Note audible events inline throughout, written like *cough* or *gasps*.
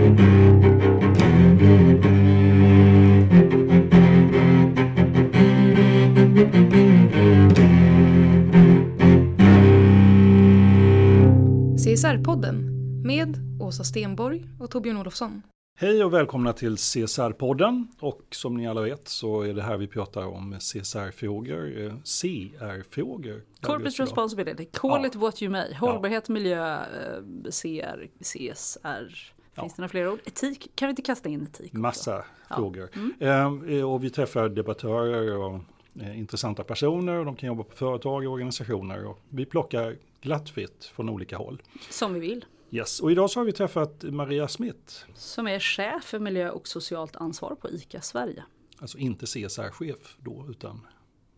CSR-podden med Åsa Stenborg och Torbjörn Olofsson. Hej och välkomna till CSR-podden. Och som ni alla vet så är det här vi pratar om CSR-frågor, eh, CR-frågor. Corporate responsibility, call ja. it what you may. Hållbarhet, ja. miljö, eh, CR, CSR. Finns ja. det några fler ord? Etik, kan vi inte kasta in etik? Också? Massa frågor. Mm. Eh, och vi träffar debattörer och eh, intressanta personer och de kan jobba på företag och organisationer. Och vi plockar glattfitt från olika håll. Som vi vill. Yes, och idag så har vi träffat Maria Smith. Som är chef för miljö och socialt ansvar på ICA Sverige. Alltså inte CSR-chef då utan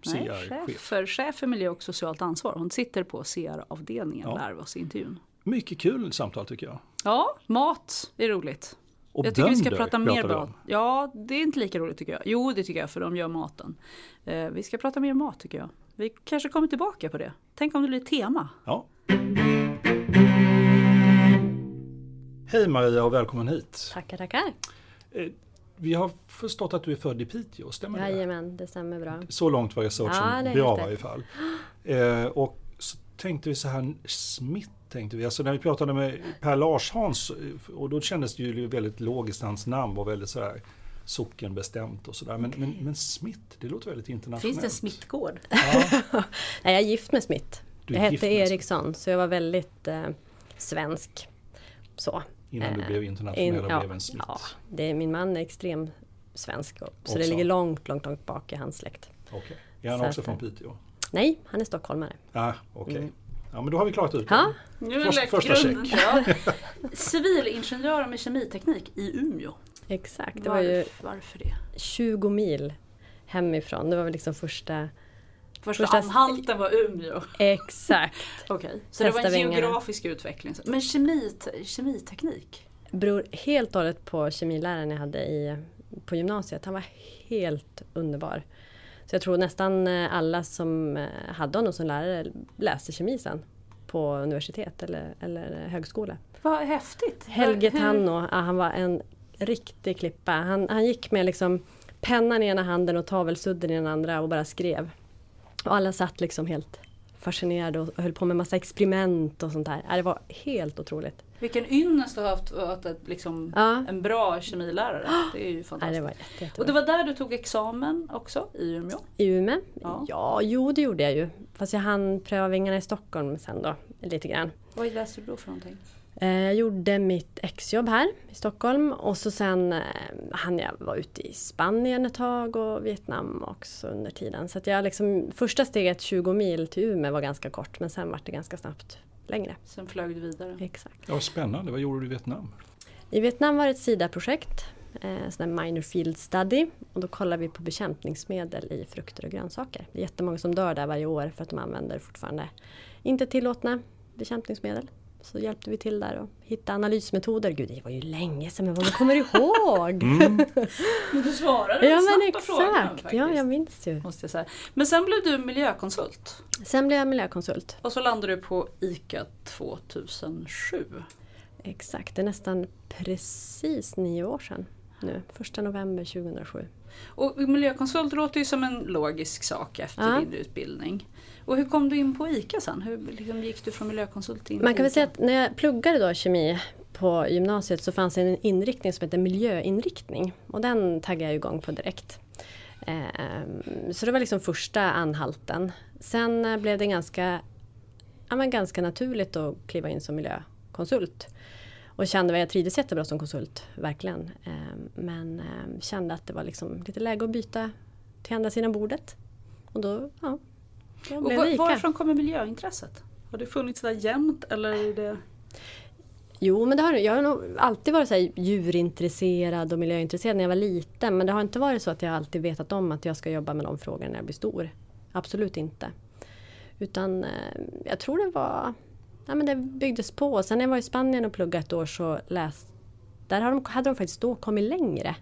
CR-chef. Chef för, chef för miljö och socialt ansvar. Hon sitter på CR-avdelningen ja. lär oss i intervjun. Mycket kul samtal tycker jag. Ja, mat är roligt. Och jag tycker vi ska prata mer om. Ja, det är inte lika roligt tycker jag. Jo, det tycker jag för de gör maten. Eh, vi ska prata mer om mat tycker jag. Vi kanske kommer tillbaka på det. Tänk om det blir tema. Ja. Hej Maria och välkommen hit. Tackar, tackar. Eh, vi har förstått att du är född i Piteå, stämmer det? Jajamän, det stämmer bra. Så långt var researchen ja, bra i varje fall. Eh, och så tänkte vi så här, Smith tänkte vi. Alltså när vi pratade med Per Larshans eh, och då kändes det ju väldigt logiskt, hans namn var väldigt så här sockenbestämt och sådär. Men, okay. men, men Smith, det låter väldigt internationellt. Finns det en Smithgård? Ja. *laughs* Nej, jag är gift med Smith. jag hette Eriksson så jag var väldigt eh, svensk. Så. Innan du blev internationell och In, ja, blev en Smith? Ja, det, min man är extrem svensk. Så också. det ligger långt, långt, långt bak i hans släkt. Okay. Är han så också att, från Piteå? Nej, han är stockholmare. Ah, okay. Mm. Ja men då har vi klarat ut det. Nu är första check. Ja. *laughs* Civilingenjör med kemiteknik i Umeå. Exakt. Det var ju varför det? 20 mil hemifrån. Det var väl liksom första Första, första anhalten var Umeå? Exakt. *laughs* Okej, okay. så Testa det var en geografisk vingarna. utveckling. Men kemit, kemiteknik? Beror helt och hållet på kemiläraren jag hade i, på gymnasiet. Han var helt underbar. Så jag tror nästan alla som hade honom som lärare läste kemi sen på universitet eller, eller högskola. Vad häftigt! Helge Tanno, ja, han var en riktig klippa. Han, han gick med liksom pennan i ena handen och tavelsudden i den andra och bara skrev. Och alla satt liksom helt fascinerade och höll på med massa experiment och sånt där. Det var helt otroligt. Vilken ynnest att ha haft, haft ett, liksom, ja. en bra kemilärare. *gasps* Det är ju fantastiskt. Ja, det var jätte, jätte och det var där du tog examen också, i Umeå? I Umeå? Ja. ja, jo det gjorde jag ju. Fast jag hann pröva vingarna i Stockholm sen då, lite grann. Vad läste du då för någonting? Eh, jag gjorde mitt exjobb här i Stockholm och så sen eh, hann jag vara ute i Spanien ett tag och Vietnam också under tiden. Så att jag liksom, första steget 20 mil till Umeå var ganska kort men sen var det ganska snabbt längre. Sen flög du vidare? Exakt. Ja, spännande, vad gjorde du i Vietnam? I Vietnam var det ett SIDA-projekt, eh, sån minor field study. Och då kollar vi på bekämpningsmedel i frukter och grönsaker. Det är jättemånga som dör där varje år för att de använder fortfarande inte tillåtna bekämpningsmedel. Så hjälpte vi till där och hitta analysmetoder. Gud, det var ju länge sedan men vad kommer ihåg! Mm. *laughs* men du svarade ja, men exakt. på frågan Ja, jag minns ju. Måste jag säga. Men sen blev du miljökonsult. Sen blev jag miljökonsult. Och så landade du på ICA 2007. Exakt, det är nästan precis nio år sedan. nu, första november 2007. Och miljökonsult låter ju som en logisk sak efter ja. din utbildning. Och hur kom du in på ICA sen? Hur liksom, gick du från miljökonsult in Man kan väl säga att när jag pluggade då kemi på gymnasiet så fanns det en inriktning som heter miljöinriktning. Och den taggade jag igång på direkt. Ehm, så det var liksom första anhalten. Sen eh, blev det ganska, ja, men ganska naturligt att kliva in som miljökonsult. Och kände att jag trivdes jättebra som konsult, verkligen. Ehm, men ehm, kände att det var liksom lite läge att byta till andra sidan bordet. Och då, ja, och var, Varifrån kommer miljöintresset? Har det funnits där jämt eller är det Jo, men det har, jag har nog alltid varit så här djurintresserad och miljöintresserad när jag var liten. Men det har inte varit så att jag alltid vetat om att jag ska jobba med de frågorna när jag blir stor. Absolut inte. Utan eh, jag tror det var... Ja, men det byggdes på. Sen när jag var i Spanien och pluggade ett år så läste där hade de faktiskt då kommit längre.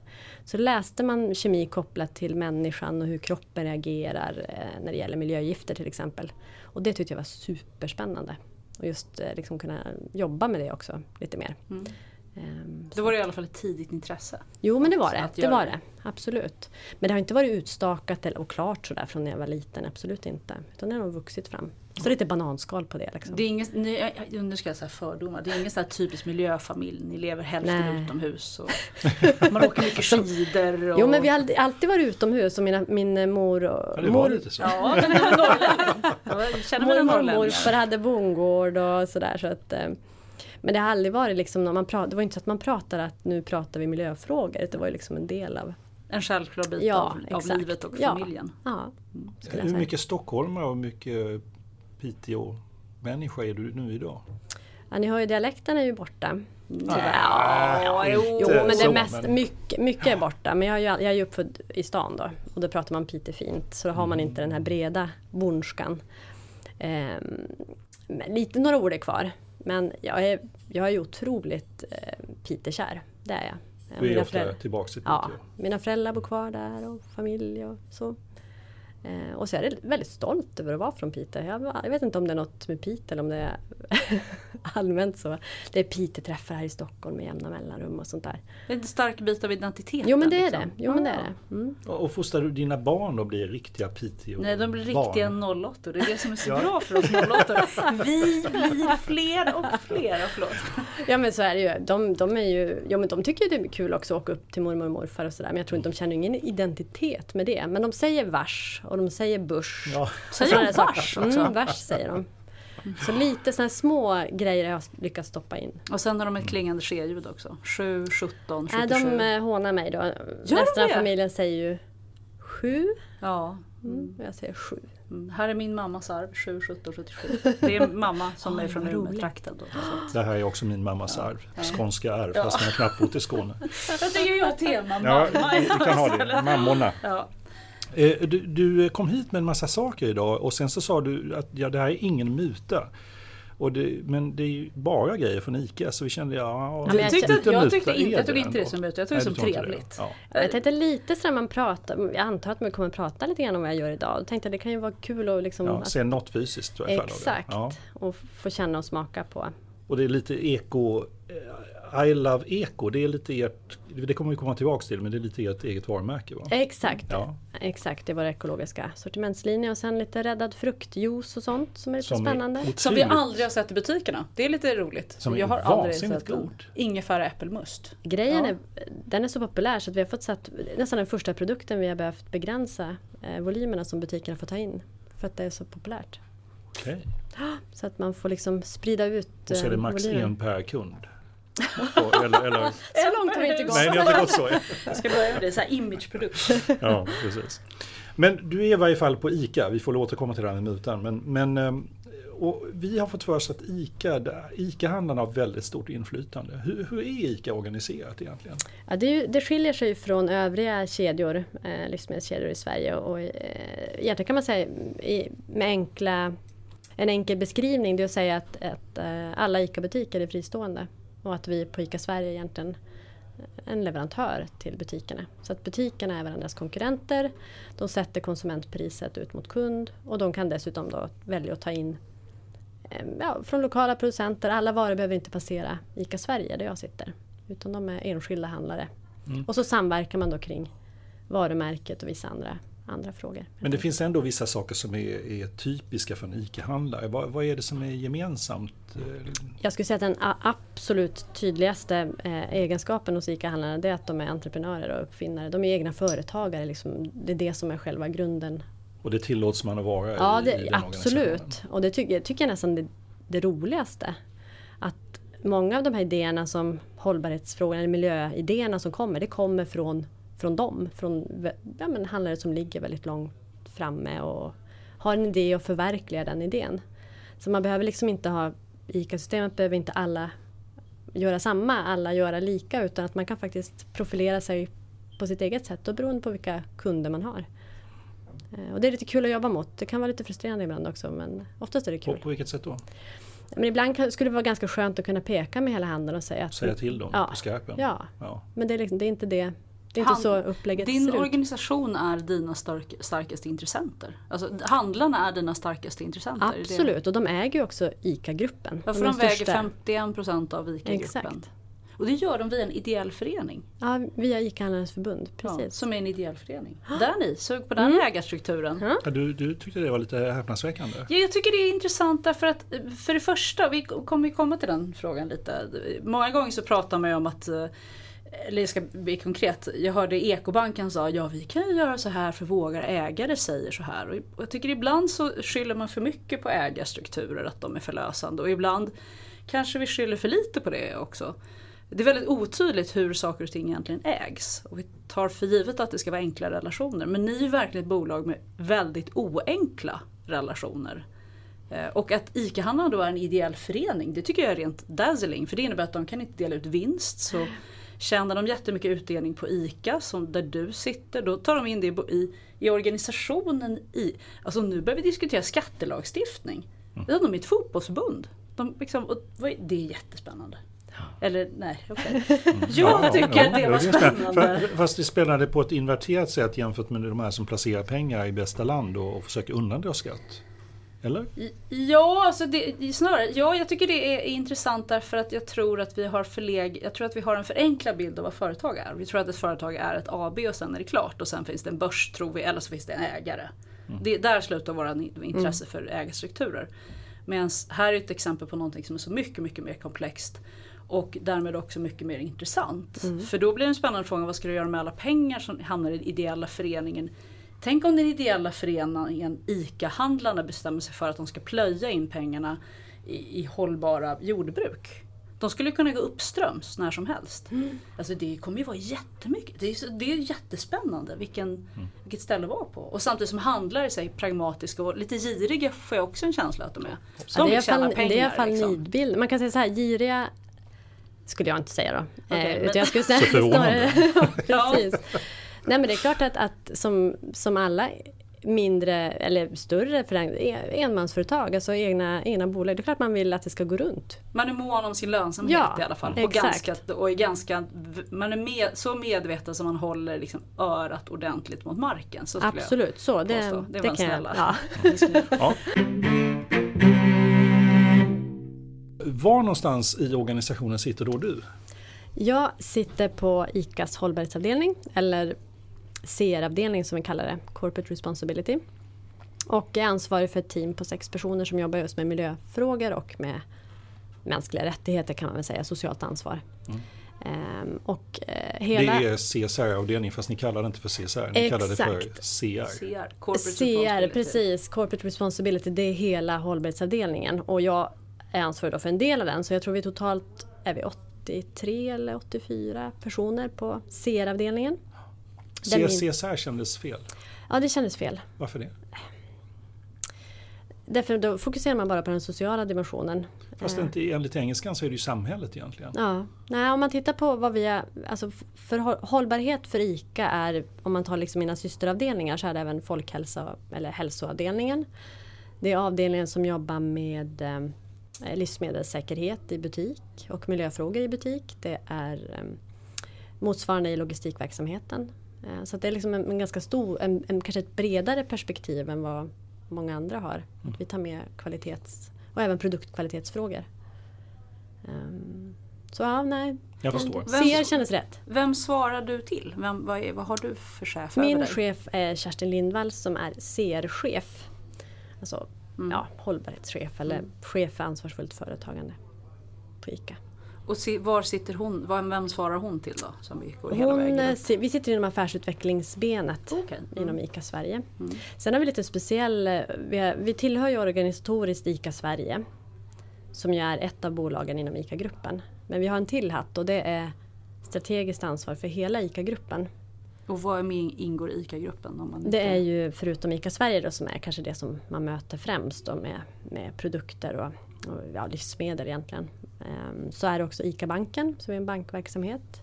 Så läste man kemi kopplat till människan och hur kroppen reagerar eh, när det gäller miljögifter till exempel. Och det tyckte jag var superspännande. Och just eh, liksom kunna jobba med det också lite mer. Mm. Um, Då var det i alla fall ett tidigt intresse? Jo men det var det, det var det. Absolut. Men det har inte varit utstakat och klart sådär från när jag var liten, absolut inte. Utan det har nog vuxit fram. Så lite bananskal på det. Liksom. Det är ingen, nu ska jag säga fördomar, det är ingen här typisk miljöfamilj, ni lever hälften Nej. utomhus. Och *laughs* man åker mycket skidor. Och... Jo men vi har alltid varit utomhus och mina, min mor och... Ja, det var lite så. Ja, men *laughs* jag känner mig Mormor och morfar hade bondgård och sådär. Så att, eh, men det har aldrig varit liksom, när man pratar, det var inte så att man pratade att nu pratar vi miljöfrågor. Det var ju liksom en del av en självklar bit ja, av, av, livet och familjen. Ja, mm. Hur mycket stockholmare och mycket Piteå-människa är du nu idag? Ja, ni hör ju dialekten är ju borta. Tyvärr. Ja, jo, men det mest, mycket, mycket är borta. Men jag är, ju, jag är ju uppfödd i stan då. Och då pratar man pitefint. Så då har man inte den här breda bornskan. Ehm, lite några ord är kvar. Men jag är, jag är otroligt eh, Piteå-kär. Det är jag. Du är mina ofta tillbaka till Piteå? Ja, mina föräldrar bor kvar där och familj och så. Eh, och så är det väldigt stolt över att vara från Piteå. Jag, jag, vet inte om det är något med Piteå eller om det är *laughs* allmänt så. Det är Piteå-träffar här i Stockholm med jämna mellanrum och sånt där. Det är en stark bit av identiteten. Jo men det är liksom. det. Jo, men det, är det. Mm. Och fostrar du dina barn att bli riktiga Piteå Nej de blir riktiga 08 Det är det som är så *laughs* bra för oss 08 Vi blir fler och fler. Förlåt. Ja men så är det ju. De, de, är ju, ja, men de tycker det är kul också att åka upp till mormor och morfar och sådär. Men jag tror inte de känner ingen identitet med det. Men de säger vars och de säger bush. Ja. Säger de vars också? Mm, vars säger de. Så lite sådana små grejer har jag lyckats stoppa in. Och sen har de ett klingande skeljud också. 7, 17, 77. Nej, de eh, hånar mig då. Gör Resten av familjen säger ju 7. Ja. Mm, jag säger 7. Mm. Här är min mammas arv, 7, 17, 77. Det är mamma som är från Umeå-trakten. Det här är också min mammas arv, skånska arv, ja. fast jag har knappt bott i Skåne. *laughs* Jag tycker jag har tema mamma. Ja, vi kan ha det, *laughs* mammorna. Ja. Eh, du, du, kom hit med en massa saker idag och sen så sa du att ja, det här är ingen muta. Och det, men det är ju bara grejer från ICA så vi kände ja, ja jag, tyckte, jag, jag tyckte inte, jag tog inte det som muta, jag tog det som trevligt. Ja. Jag tänkte lite så man pratar, jag antar att man kommer prata lite grann om vad jag gör idag. Jag tänkte att det kan ju vara kul att liksom... Ja, se något fysiskt. Exakt, ja. och få känna och smaka på. Och det är lite eko i Love Eco, det är lite ert, det kommer vi komma tillbaka till, men det är lite ert eget varumärke va? Exakt, ja. exakt det är vår ekologiska sortimentslinje och sen lite räddad fruktjuice och sånt som är lite som spännande. Är som vi aldrig har sett i butikerna. Det är lite roligt. Som jag har aldrig sett god. Ingefära äppelmust. Grejen ja. är, den är så populär så att vi har fått satt, nästan den första produkten vi har behövt begränsa eh, volymerna som butikerna får ta in. För att det är så populärt. Okay. Så att man får liksom sprida ut Och så är det eh, max volymen. en per kund? Eller, eller... Så långt har vi inte gått. Nej, ni har inte gått så. Jag ska börja med det, så här imageprodukt. *laughs* ja, precis. Men du är i varje fall på ICA, vi får återkomma till det här med mutan. Men, men ehm, och vi har fått för oss att ICA, ICA-handlarna har väldigt stort inflytande. Hur, hur är ICA organiserat egentligen? Ja, det, det skiljer sig från övriga kedjor, eh, livsmedelskedjor i Sverige. Och, eh, egentligen kan man säga i, med enkla, en enkel beskrivning, det är att säga att, att eh, alla ICA-butiker är fristående. Och att vi på ICA Sverige är egentligen en leverantör till butikerna. Så att butikerna är varandras konkurrenter. De sätter konsumentpriset ut mot kund och de kan dessutom då välja att ta in eh, ja, från lokala producenter. Alla varor behöver inte passera ICA Sverige där jag sitter. Utan de är enskilda handlare. Mm. Och så samverkar man då kring varumärket och vissa andra, andra frågor. Men det finns ändå vissa saker som är, är typiska för en ICA-handlare. Vad, vad, är det som är gemensamt? Jag skulle säga att den absolut tydligaste eh, egenskapen hos ICA-handlarna är att de är entreprenörer och uppfinnare. De är egna företagare. Liksom. Det är det som är själva grunden. Och det tillåts man att vara ja, det, i, i den Absolut. Och det tycker, tycker jag nästan det, det roligaste. Att många av de här idéerna som hållbarhetsfrågorna, eller miljöidéerna som kommer, det kommer från, från dem. Från ja, men handlare som ligger väldigt långt framme och har en idé och förverkligar den idén. Så man behöver liksom inte ha ICA-systemet behöver inte alla göra samma, alla göra lika utan att man kan faktiskt profilera sig på sitt eget sätt och beroende på vilka kunder man har. Eh, och det är lite kul att jobba mot. Det kan vara lite frustrerande ibland också men oftast är det kul. På, på vilket sätt då? Men ibland skulle det vara ganska skönt att kunna peka med hela handen och säga att... Säga till dem ja, på skarpen? Ja. ja. men det är, liksom, det är inte det det är inte så upplägget Din ser organisation är dina stark, starkaste intressenter. Alltså, handlarna är dina starkaste intressenter. Absolut, och de äger ju också ICA-gruppen. Ja, för de, de väger 51 procent av ICA-gruppen. Och det gör de via en ideell förening. Ja, via ICA-handlarnas förbund. Precis. Ja, som är en ideell förening. *gasps* Där ni, sug på den mm. ägarstrukturen. Ja, du, du tyckte det var lite häpnadsväckande? Ja, jag tycker det är intressant därför att för det första, vi kommer ju komma till den frågan lite. Många gånger så pratar man ju om att eller jag ska bli konkret, jag hörde Ekobanken sa ja vi kan ju göra så här för vågar ägare säger så här. Och jag tycker ibland så skyller man för mycket på ägarstrukturer, att de är förlösande och ibland kanske vi skyller för lite på det också. Det är väldigt otydligt hur saker och ting egentligen ägs. Och vi tar för givet att det ska vara enkla relationer. Men ni är verkligen ett bolag med väldigt oenkla relationer. Eh, och att ICA-handlarna då är en ideell förening, det tycker jag är rent dazzling. För det innebär att de kan inte dela ut vinst. Så Tjänar de jättemycket utdelning på ICA, som där du sitter, då tar de in det i, i organisationen. I, alltså nu börjar vi diskutera skattelagstiftning. Mm. De är ett fotbollsförbund. De liksom, det är jättespännande. Eller nej, okej. Okay. Mm. *laughs* Jag tycker ja, det var spännande. Fast det spännande på ett inverterat sätt jämfört med de här som placerar pengar i bästa land och, och försöker undandra skatt. Eller? Ja, alltså det, snarare, ja, jag tycker det är intressant därför att jag tror att vi har förleg, jag tror att vi har en förenklad bild av vad företag är. Vi tror att ett företag är ett AB och sen är det klart och sen finns det en börs tror vi, eller så finns det en ägare. Mm. Det, där slutar våra intresse mm. för ägarstrukturer. Medan här är ett exempel på någonting som är så mycket, mycket mer komplext och därmed också mycket mer intressant. Mm. För då blir det en spännande fråga, vad ska du göra med alla pengar som hamnar i den ideella föreningen Tänk om den ideella föreningen ICA-handlarna bestämmer sig för att de ska plöja in pengarna i, i hållbara jordbruk. De skulle kunna gå uppströms när som helst. Mm. Alltså det kommer ju vara jättemycket. Det är, det är jättespännande vilken, mm. vilket ställe att vara på. Och samtidigt som handlare är pragmatiska och lite giriga får jag också en känsla att de är. De vill tjäna pengar. Det är i alla fall liksom. nidbild. Man kan säga så här, giriga skulle jag inte säga då. Okay, eh, men... jag skulle säga, *laughs* så förvånande. *laughs* *laughs* precis. Nej men det är klart att, att som, som alla mindre eller större för enmansföretag, alltså egna, egna bolag. Det är klart man vill att det ska gå runt. Man är mån om sin lönsamhet ja, i alla fall. Och, ganska, och är ganska, man är med, så medveten som man håller liksom örat ordentligt mot marken. Så Absolut, så det, det, det var kan jag. Ja. *laughs* ja. Var någonstans i organisationen sitter då du? Jag sitter på ICAs hållbarhetsavdelning eller CR-avdelning som vi kallar det, Corporate Responsibility. Och är ansvarig för ett team på sex personer som jobbar just med miljöfrågor och med mänskliga rättigheter kan man väl säga, socialt ansvar. Mm. Um, och, uh, hela... Det är CSR-avdelning fast ni kallar det inte för CSR, ni Exakt. kallar det för CR. CR, corporate CR precis, Corporate Responsibility, det är hela hållbarhetsavdelningen och jag är ansvarig för en del av den så jag tror vi totalt är vi 83 eller 84 personer på CR-avdelningen. CSR kändes fel? Ja, det kändes fel. Varför det? Därför då fokuserar man bara på den sociala dimensionen. Fast eh. inte enligt engelskan så är det ju samhället egentligen. Ja, Nej, om man tittar på vad vi har, alltså för hållbarhet för ICA är, om man tar liksom mina systeravdelningar så är det även folkhälsa eller hälsoavdelningen. Det är avdelningen som jobbar med eh, livsmedelssäkerhet i butik och miljöfrågor i butik. Det är eh, motsvarande i logistikverksamheten. Eh, så det är liksom en, en ganska stor, en, en, kanske ett bredare perspektiv än vad många andra har. Mm. Att vi tar med kvalitets och även produktkvalitetsfrågor. Um, så ja, nej. Jag förstår. Vem, CR kändes rätt. Vem svarar du till? Vem, vad, är, vad har du för chef Min över dig? chef är Kerstin Lindvall som är CR-chef. Alltså mm. ja, hållbarhetschef eller mm. chef för ansvarsfullt företagande på ICA. Och var sitter hon? Vem svarar hon till då? Som vi, går hela vägen eh, vi sitter inom affärsutvecklingsbenet okay. mm. inom ICA Sverige. Mm. Sen har vi lite speciell, eh, vi, är, vi tillhör ju organisatoriskt ICA Sverige. Som ju är ett av bolagen inom ICA-gruppen. Men vi har en till hatt och det är strategiskt ansvar för hela ICA-gruppen. Och vad ingår i ICA-gruppen? Det är ju förutom ICA Sverige då, som är kanske det som man möter främst då med, med produkter och ja, livsmedel egentligen. Ehm, så är det också ICA-banken som är en bankverksamhet.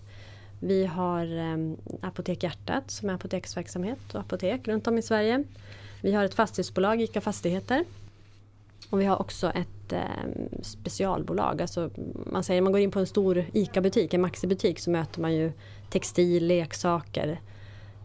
Vi har ehm, Apotek Hjärtat som är apoteksverksamhet och apotek runt om i Sverige. Vi har ett fastighetsbolag, ICA Fastigheter. Och vi har också ett ehm, specialbolag. Alltså man säger man går in på en stor ICA-butik, en Maxi-butik, så möter man ju textil, leksaker,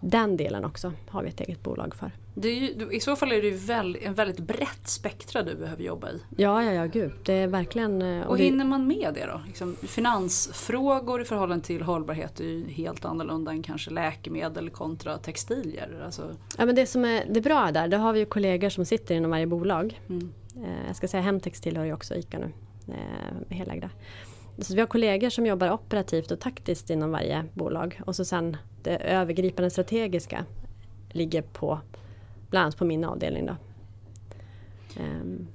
den delen också har vi ett eget bolag för. Ju, I så fall är det ju väl, en väldigt brett spektra du behöver jobba i. Ja, ja, ja, gud. Det är verkligen... Eh, och, och hinner man med det då? Liksom, finansfrågor i förhållande till hållbarhet är ju helt annorlunda än kanske läkemedel kontra textilier. Alltså... Ja, men det som är det bra där, det har vi ju kollegor som sitter inom varje bolag. Mm. Eh, jag ska säga Hemtex tillhör ju också ICA nu, eh, helägda. Så vi har kollegor som jobbar operativt och taktiskt inom varje bolag och så sen det övergripande strategiska ligger på bland annat på min avdelning. Då. Um.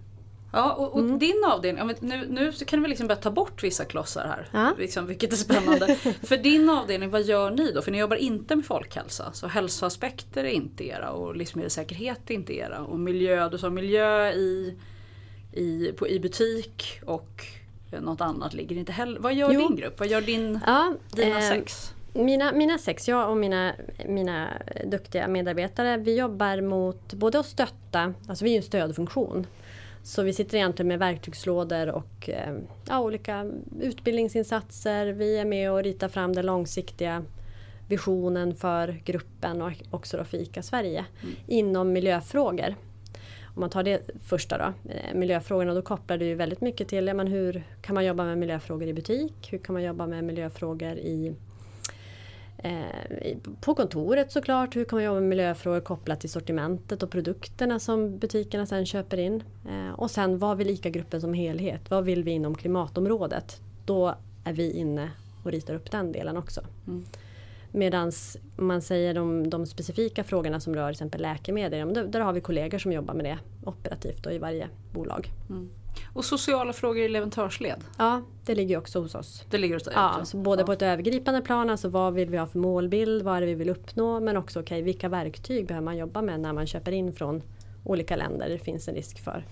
Ja, och, och mm. din avdelning, nu, nu kan vi liksom börja ta bort vissa klossar här, ja. liksom, vilket är spännande. *laughs* För din avdelning, vad gör ni då? För ni jobbar inte med folkhälsa, så hälsoaspekter är inte era och livsmedelssäkerhet är inte era. Och miljö, du sa miljö i, i, på, i butik och något annat ligger inte heller. Vad gör jo. din grupp? Vad gör din, ja, dina eh, sex? Mina, mina sex, jag och mina, mina duktiga medarbetare, vi jobbar mot både att stötta, alltså vi är en stödfunktion. Så vi sitter egentligen med verktygslådor och eh, ja, olika utbildningsinsatser. Vi är med och ritar fram den långsiktiga visionen för gruppen och också då för ICA Sverige mm. inom miljöfrågor. Om man tar det första då, eh, miljöfrågorna, då kopplar det ju väldigt mycket till ja, men hur kan man jobba med miljöfrågor i butik? Hur kan man jobba med miljöfrågor i på kontoret såklart, hur kan man jobba med miljöfrågor kopplat till sortimentet och produkterna som butikerna sen köper in. Eh, och sen vad vill ICA-gruppen som helhet? Vad vill vi inom klimatområdet? Då är vi inne och ritar upp den delen också. Mm. Medan man säger de, de, specifika frågorna som rör till exempel läkemedel, där, där har vi kollegor som jobbar med det operativt och i varje bolag. Mm. Och sociala frågor i leverantörsled? Ja, det ligger också hos oss. Det ligger hos Ja, så både ja. på ett övergripande plan, alltså vad vill vi ha för målbild, vad är det vi vill uppnå, men också okay, vilka verktyg behöver man jobba med när man köper in från olika länder det finns en risk för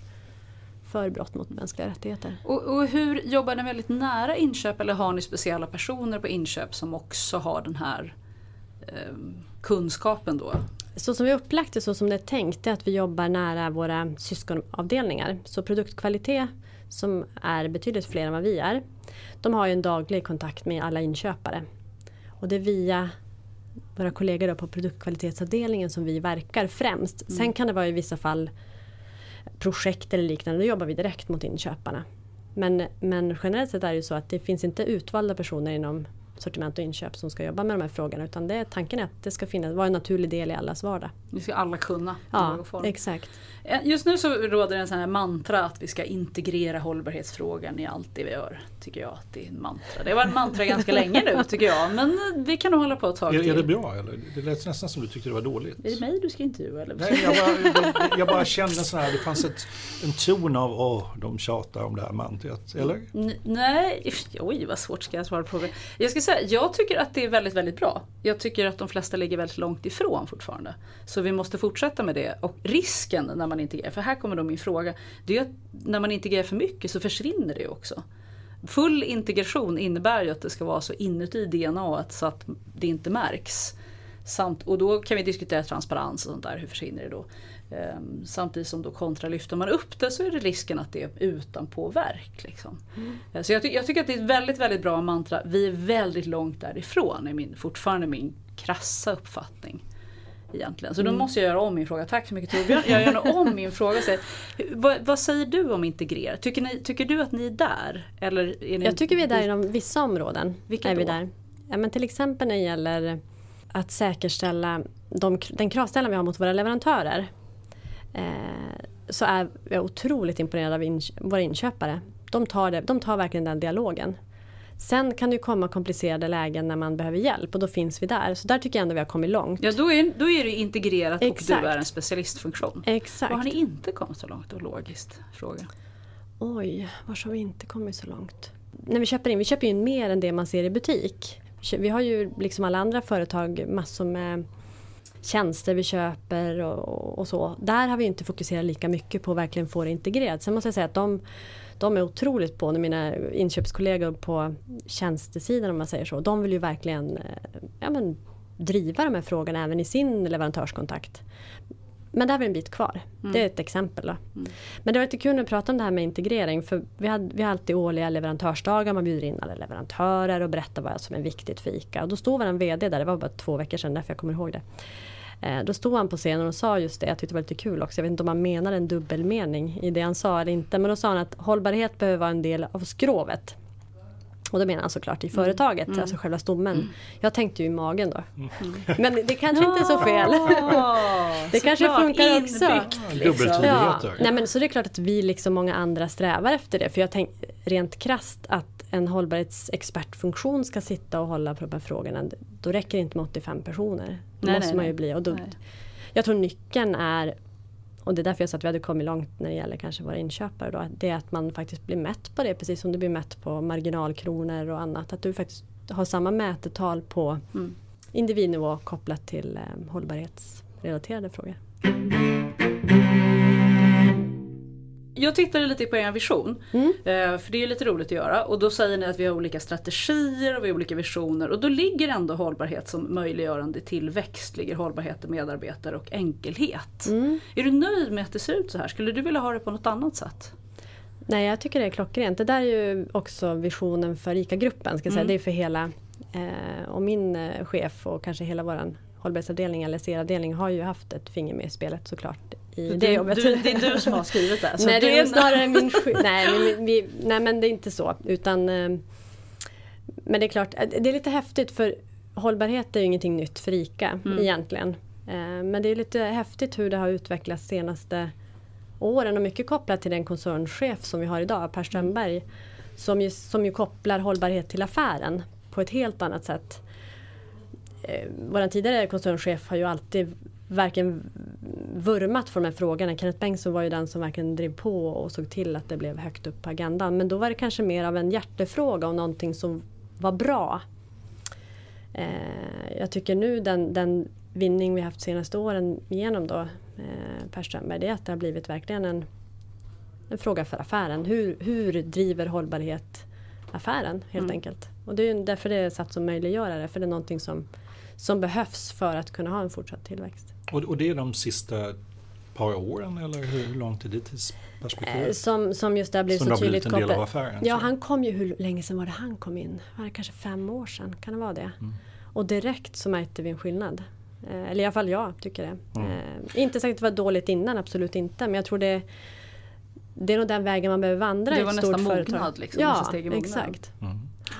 för brott mot mänskliga rättigheter. Och, och, hur jobbar ni väldigt nära inköp eller har ni speciella personer på inköp som också har den här eh, kunskapen då? Så som vi har upplagt det, så som det är tänkt, är att vi jobbar nära våra syskonavdelningar. Så produktkvalitet, som är betydligt fler än vad vi är, de har ju en daglig kontakt med alla inköpare. Och det är via våra kollegor på produktkvalitetsavdelningen som vi verkar främst. Mm. Sen kan det vara i vissa fall projekt eller liknande, då jobbar vi direkt mot inköparna. Men, men generellt sett är det ju så att det finns inte utvalda personer inom sortiment och inköp som ska jobba med de här frågorna. Utan det, tanken är att det ska finnas, vara en naturlig del i allas vardag. Det ska alla kunna. Ja, exakt. Eh, just nu så råder en sån här mantra att vi ska integrera hållbarhetsfrågan i allt det vi gör. Tycker jag att det är en mantra. Det har varit mantra ganska länge nu tycker jag. Men vi kan nog hålla på ett tag till. Är, det bra eller? Det lät nästan som du tyckte det var dåligt. Är det mig du ska intervjua eller? Nej, jag bara, jag bara kände så här, det fanns ett, en ton av åh, de tjatar om det här mantrat. Eller? N nej, *laughs* oj vad svårt ska jag svara på frågan. Jag ska säga, jag tycker att det är väldigt, väldigt bra. Jag tycker att de flesta ligger väldigt långt ifrån fortfarande. Så vi måste fortsätta med det. Och risken när man integrerar, för här kommer då min fråga. Det är att när man integrerar för mycket så försvinner det också. Full integration innebär ju att det ska vara så inuti DNA så att det inte märks. Samt, och då kan vi diskutera transparens och sånt där, hur försvinner det då? Ehm, samtidigt som då kontra lyfter man upp det så är det risken att det är utan påverk. Liksom. Mm. Så jag, ty jag, tycker att det är ett väldigt, väldigt bra mantra. Vi är väldigt långt därifrån, är min, fortfarande min krassa uppfattning. Egentligen. Så då mm. måste jag göra om min fråga. Tack så mycket Torbjörn. Jag gör om min fråga. Så, vad, vad, säger du om integrera? Tycker, ni, tycker du att ni är där? Eller är ni jag tycker vi är där inom vissa områden. Vilka är då? Vi där. Ja, men till exempel när det gäller att säkerställa de, den kravställan vi har mot våra leverantörer. Eh, så är jag otroligt imponerad av in, våra inköpare. De tar, det, de tar verkligen den dialogen. Sen kan det komma komplicerade lägen när man behöver hjälp och då finns vi där. Så där tycker jag ändå vi har kommit långt. Ja, då är, då är det integrerat Exakt. och du är en specialistfunktion. Exakt. Var har ni inte kommit så långt? Och logiskt fråga. Oj, var har vi inte kommit så långt? När vi köper in, vi köper in mer än det man ser i butik. Vi har ju liksom alla andra företag massor med tjänster vi köper och, och, så. Där har vi inte fokuserat lika mycket på att verkligen få det integrerat. Sen måste jag säga att de, de är otroligt på, mina inköpskollegor på tjänstesidan om man säger så. De vill ju verkligen eh, ja, men, driva de här frågorna även i sin leverantörskontakt. Men där har vi en bit kvar. Mm. Det är ett exempel. Mm. Men det var lite kul att prata om det här med integrering. För vi har, vi har alltid årliga leverantörsdagar. Man bjuder in alla leverantörer och berättar vad som är viktigt för ICA. Och då stod vår VD där, det var bara två veckor sedan därför jag kommer ihåg det. Eh, då stod han på scenen och sa just det, jag tyckte det var lite kul också. Jag vet inte om han menade en dubbelmening i det han sa eller inte. Men då sa han att hållbarhet behöver vara en del av skrovet. Och då menar han såklart i företaget, mm. alltså själva stommen. Mm. Jag tänkte ju i magen då. Mm. *laughs* Men det kanske inte är så fel. *laughs* det så kanske klart, funkar också. Liksom. Ja. Nej, men så det är klart att vi liksom många andra strävar efter det. För jag tänker rent krast att en hållbarhetsexpertfunktion ska sitta och hålla på de här frågorna. Då räcker det inte med 85 personer. Då nej, måste nej, man ju bli. Och då, jag tror nyckeln är och det är därför jag sa att vi hade kommit långt när det gäller kanske våra inköpare. Då, det är att man faktiskt blir mätt på det precis som du blir mätt på marginalkronor och annat. Att du faktiskt har samma mätetal på mm. individnivå kopplat till eh, hållbarhetsrelaterade frågor. Jag tittade lite på er vision. Mm. Eh, för det är lite roligt att göra. Och då säger ni att vi har olika strategier och vi har olika visioner. Och då ligger ändå hållbarhet som möjliggörande tillväxt. Ligger hållbarhet i medarbetare och enkelhet. Mm. Är du nöjd med att det ser ut så här? Skulle du vilja ha det på något annat sätt? Nej, jag tycker det är klockrent. Det där är ju också visionen för ICA-gruppen. Ska säga. Mm. Det är för hela, eh, och min eh, chef och kanske hela vår hållbarhetsavdelning eller CR-avdelning har ju haft ett finger med i spelet såklart i det jobbet. Du, det är du som har skrivit det? *laughs* nej, det är snarare min *laughs* nej, men, vi, nej men det är inte så. Utan, eh, men det är klart, eh, det är lite häftigt för hållbarhet är ju ingenting nytt för ICA mm. egentligen. Eh, men det är lite häftigt hur det har utvecklats senaste åren och mycket kopplat till den koncernchef som vi har idag, Per Strömberg. Som ju, som ju kopplar hållbarhet till affären på ett helt annat sätt. Vår tidigare koncernchef har ju alltid verkligen vurmat för de här frågorna. Kenneth Bengtsson var ju den som verkligen drev på och såg till att det blev högt upp på agendan. Men då var det kanske mer av en hjärtefråga och någonting som var bra. Eh, jag tycker nu den, den vinning vi haft senaste åren genom då eh, Per Strömberg, det är att det har blivit verkligen en, en fråga för affären. Hur, hur driver hållbarhet affären helt mm. enkelt? Och det är därför det är satt som möjliggörare, för det är någonting som, som behövs för att kunna ha en fortsatt tillväxt. Och, och det är de sista par åren eller hur långt är det tidsperspektivet? Eh, som, som just det har blivit som så tydligt kopplat. Blivit en del av affären? Ja, så. han kom ju, hur länge sedan var det han kom in? Var det kanske fem år sedan? Kan det vara det? Mm. Och direkt så märkte vi en skillnad. Eh, eller i alla fall jag tycker det. Mm. Eh, inte säkert att det var dåligt innan, absolut inte. Men jag tror det det är nog den vägen man behöver vandra i ett stort företag. Det var nästan mognad liksom. Ja, exakt. Mm.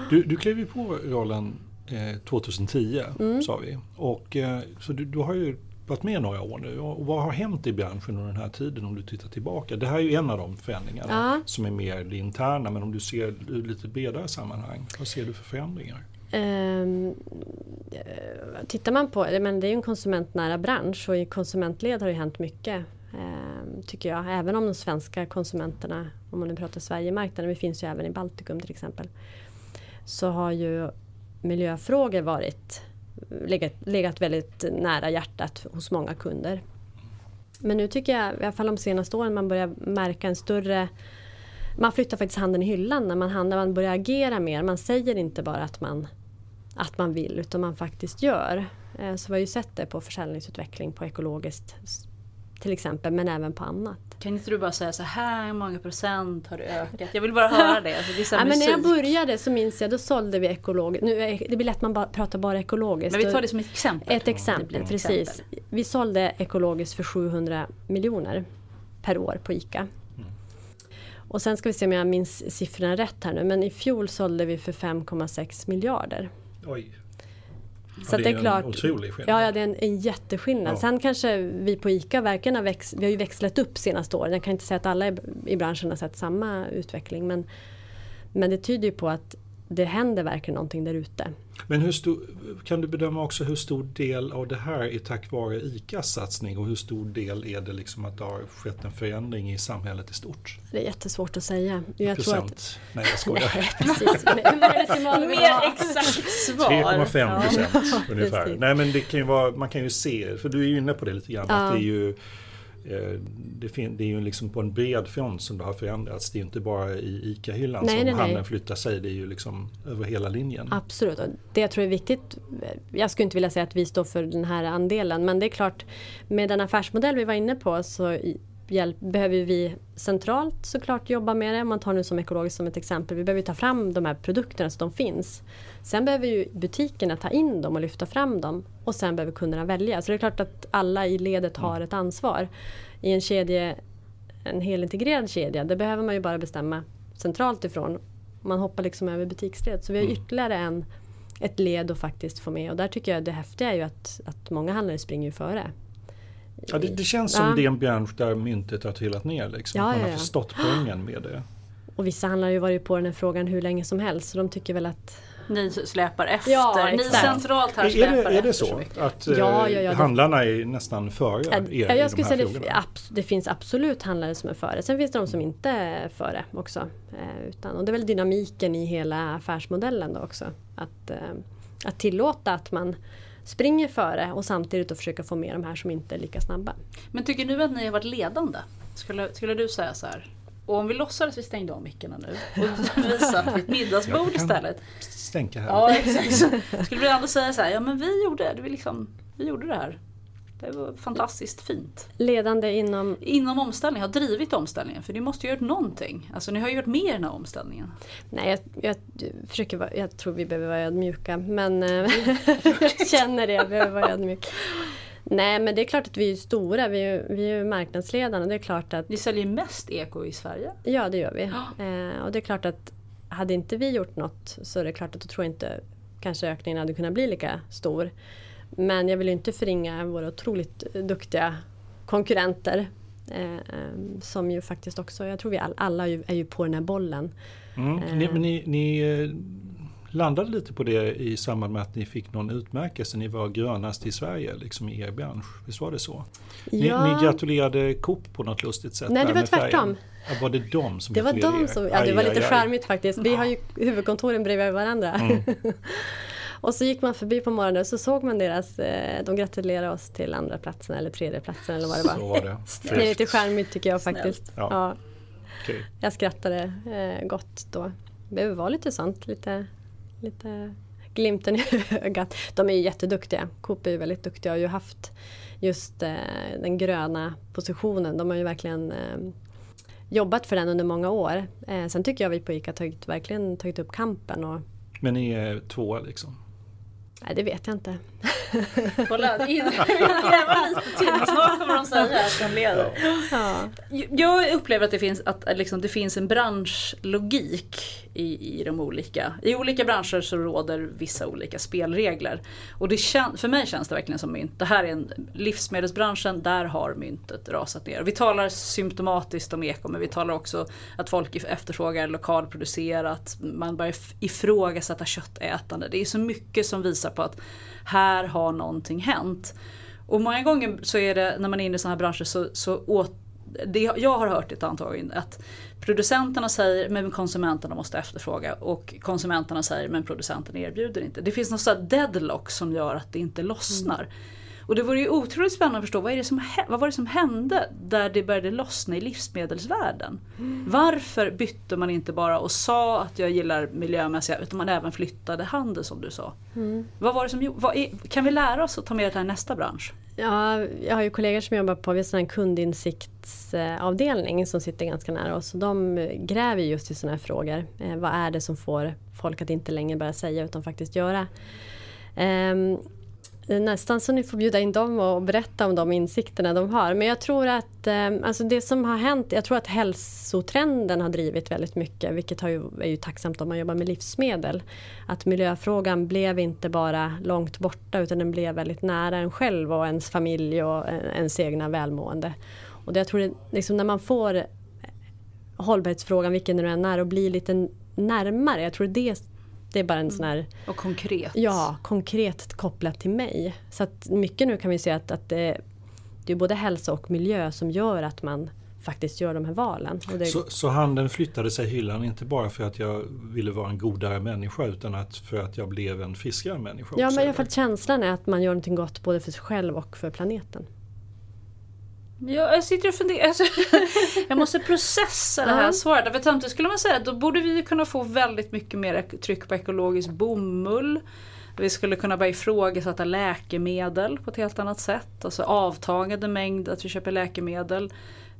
Du, du klev ju på rollen eh, 2010 mm. sa vi. Och, eh, så du, du har ju varit med några år nu. Och vad har hänt i branschen under den här tiden om du tittar tillbaka? Det här är ju en av de förändringarna ja. som är mer interna men om du ser lite bredare sammanhang, vad ser du för förändringar? Um, tittar man på, men det är ju en konsumentnära bransch och i konsumentled har det hänt mycket. Um, tycker jag, även om de svenska konsumenterna, om man nu pratar Sverigemarknaden, vi finns ju även i Baltikum till exempel. Så har ju miljöfrågor varit legat, legat väldigt nära hjärtat hos många kunder. Men nu tycker jag, i alla fall de senaste åren, man börjar märka en större man flyttar faktiskt handen i hyllan när man handlar, man börjar agera mer. Man säger inte bara att man, att man vill utan man faktiskt gör. Eh, så vi har ju sett det på försäljningsutveckling på ekologiskt till exempel, men även på annat. Kan inte du bara säga så här många procent har det ökat? Jag vill bara höra det. Alltså, det ja, men när jag började så minns jag, då sålde vi ekologiskt. Nu, det blir lätt man bara pratar bara ekologiskt. Men vi tar det som ett exempel. Ett exempel, precis. Exempel. vi sålde ekologiskt för 700 miljoner per år på ICA. Mm. Och sen ska vi se om jag minns siffrorna rätt här nu, men i fjol sålde vi för 5,6 miljarder. Oj. Så ja, det är, det är klart, en otrolig skillnad. Ja, ja det är en, en jätteskillnad. Ja. Sen kanske vi på ICA verkligen har, växt, vi har ju växlat upp senaste åren. Jag kan inte säga att alla i branschen har sett samma utveckling. Men, men det tyder ju på att det händer verkligen någonting där ute. Men hur stor, kan du bedöma också hur stor del av det här är tack vare ICAs satsning och hur stor del är det liksom att det har skett en förändring i samhället i stort? Det är jättesvårt att säga. Jag Procent? Tror att... Nej jag skojar. Nej, *laughs* precis. Mer exakt svar. 3,5 procent ja. *laughs* ungefär. Nej men det kan ju vara, man kan ju se, för du är ju inne på det lite grann, ja. att det är ju det, det, är ju liksom på en bred front som det har förändrats. Det är ju inte bara i ICA-hyllan som nej, handeln nej. flyttar sig. Det är ju liksom över hela linjen. Absolut. Det jag tror är viktigt. Jag skulle inte vilja säga att vi står för den här andelen. Men det är klart med den affärsmodell vi var inne på så hjälp, behöver vi centralt såklart jobba med det. Man tar nu som ekologiskt som ett exempel. Vi behöver ta fram de här produkterna så de finns. Sen behöver ju butikerna ta in dem och lyfta fram dem. Och sen behöver kunderna välja. Så det är klart att alla i ledet har ett ansvar. I en kedje, en helintegrerad kedja, det behöver man ju bara bestämma centralt ifrån. Man hoppar liksom över butiksled. Så vi har mm. ytterligare en, ett led att faktiskt få med. Och där tycker jag det häftiga är ju att, att många handlare springer före. Ja, det, det känns som ja. det är en bransch där myntet har trillat ner. Liksom. Ja, man har förstått poängen med det. Och vissa handlare har ju varit på den här frågan hur länge som helst. Så de tycker väl att ni släpar efter. Ja, ni centralt här släpar efter. Är det så, så att ja, ja, ja, eh, handlarna är nästan före er ja, jag skulle säga det, det, finns absolut handlare som är före. Sen finns det de som inte är före också. Eh, utan, och det är väl dynamiken i hela affärsmodellen då också. Att, eh, att tillåta att man springer före och samtidigt att försöka få med de här som inte är lika snabba. Men tycker du att ni har varit ledande? Skulle, skulle du säga så här? Och om vi låtsades att vi stängde av mickarna nu och *laughs* vi satt vid ett middagsbord istället. Stänka här. Ja exakt. Skulle vi ändå säga så här, ja men vi gjorde det, vi, liksom, vi gjorde det här. Det var fantastiskt fint. Ledande inom? Inom omställning, har drivit omställningen. För ni måste ju ha gjort någonting. Alltså ni har ju gjort mer i den här omställningen. Nej, jag, jag, försöker vara, jag tror vi behöver vara ödmjuka. Men *laughs* *laughs* jag känner det, jag behöver vara ödmjuk. Nej men det är klart att vi är stora, vi är, vi är marknadsledande. Det är klart att... Vi säljer mest eko i Sverige. Ja det gör vi. Eh, och det är klart att hade inte vi gjort något så är det klart att då tror jag inte kanske ökningen hade kunnat bli lika stor. Men jag vill inte förringa våra otroligt duktiga konkurrenter. Eh, som ju faktiskt också, jag tror vi all, alla är ju på den här bollen. Mm. Eh. Ni, ni, ni eh, landade lite på det i samband med att ni fick någon utmärkelse. Ni var grönast i Sverige liksom i er bransch. Visst var det så? Ni, ja. ni gratulerade Coop på något lustigt sätt. Nej, det var tvärtom. Ja, var det de som Det var de som, ja det var lite charmigt faktiskt. Vi har ju huvudkontoren bredvid varandra. Mm. *laughs* och så gick man förbi på morgonen och så såg man deras, eh, de gratulerade oss till andra platsen eller tredje platsen eller vad det var. Så var det. det är lite charmigt tycker jag faktiskt. Ja. ja. Okay. Jag skrattade eh, gott då. Det behöver vara lite sånt, lite lite glimten i *laughs* ögat. De är ju jätteduktiga. Coop är ju väldigt duktiga och har ju haft just eh, den gröna positionen. De har ju verkligen jobbat för den under många år. Sen tycker jag vi på ICA tagit, verkligen tagit upp kampen. Och, Men ni är två liksom? Nej, det vet jag inte. *laughs* Kolla, in, *laughs* gräva lite till. Snart kommer de säga att de leder. Ja. Jag upplever att det finns, att, liksom, det finns en branschlogik i, i de olika. I olika branscher så råder vissa olika spelregler. Och det kän, för mig känns det verkligen som mynt. Det här är en, livsmedelsbranschen, där har myntet rasat ner. Vi talar symptomatiskt om eko men vi talar också att folk efterfrågar lokalproducerat. Man börjar ifrågasätta köttätande. Det är så mycket som visar på att här har någonting hänt. Och många gånger så är det när man är inne i sådana här branscher så, så åt, det, jag har hört ett antal gånger att producenterna säger men konsumenterna måste efterfråga och konsumenterna säger men producenten erbjuder inte. Det finns någon något deadlock som gör att det inte lossnar. Mm. Och det vore ju otroligt spännande att förstå vad, är det som, vad var det som hände där det började lossna i livsmedelsvärlden? Mm. Varför bytte man inte bara och sa att jag gillar miljömässiga utan man även flyttade handel som du sa? Mm. Vad var det som vad är, Kan vi lära oss att ta med det här i nästa bransch? Ja, jag har ju kollegor som jobbar på en kundinsiktsavdelning som sitter ganska nära oss. De gräver just i sådana här frågor. Eh, vad är det som får folk att inte längre bara säga utan faktiskt göra? Um, Eh, nästan så ni får bjuda in dem och berätta om de insikterna de har. Men jag tror att eh, alltså det som har hänt, jag tror att hälsotrenden har drivit väldigt mycket, vilket har ju, är ju tacksamt om man jobbar med livsmedel. Att miljöfrågan blev inte bara långt borta utan den blev väldigt nära en själv och ens familj och eh, ens egna välmående. Och det jag tror det, liksom när man får hållbarhetsfrågan, vilken den än är, och blir lite närmare. Jag tror det det är bara en sån här... Och konkret. Ja, konkret kopplat till mig. Så att mycket nu kan vi se att, att det, det är både hälsa och miljö som gör att man faktiskt gör de här valen. Det... Så, så handeln flyttade sig hyllan inte bara för att jag ville vara en godare människa utan att för att jag blev en friskare människa? Ja, också, men för att känslan är att man gör någonting gott både för sig själv och för planeten. Ja, jag sitter och funderar. Alltså, *laughs* jag måste processa det här svaret. För samtidigt skulle man säga att då borde vi kunna få väldigt mycket mer tryck på ekologisk bomull. Vi skulle kunna börja ifrågasätta läkemedel på ett helt annat sätt. Alltså avtagande mängd att vi köper läkemedel.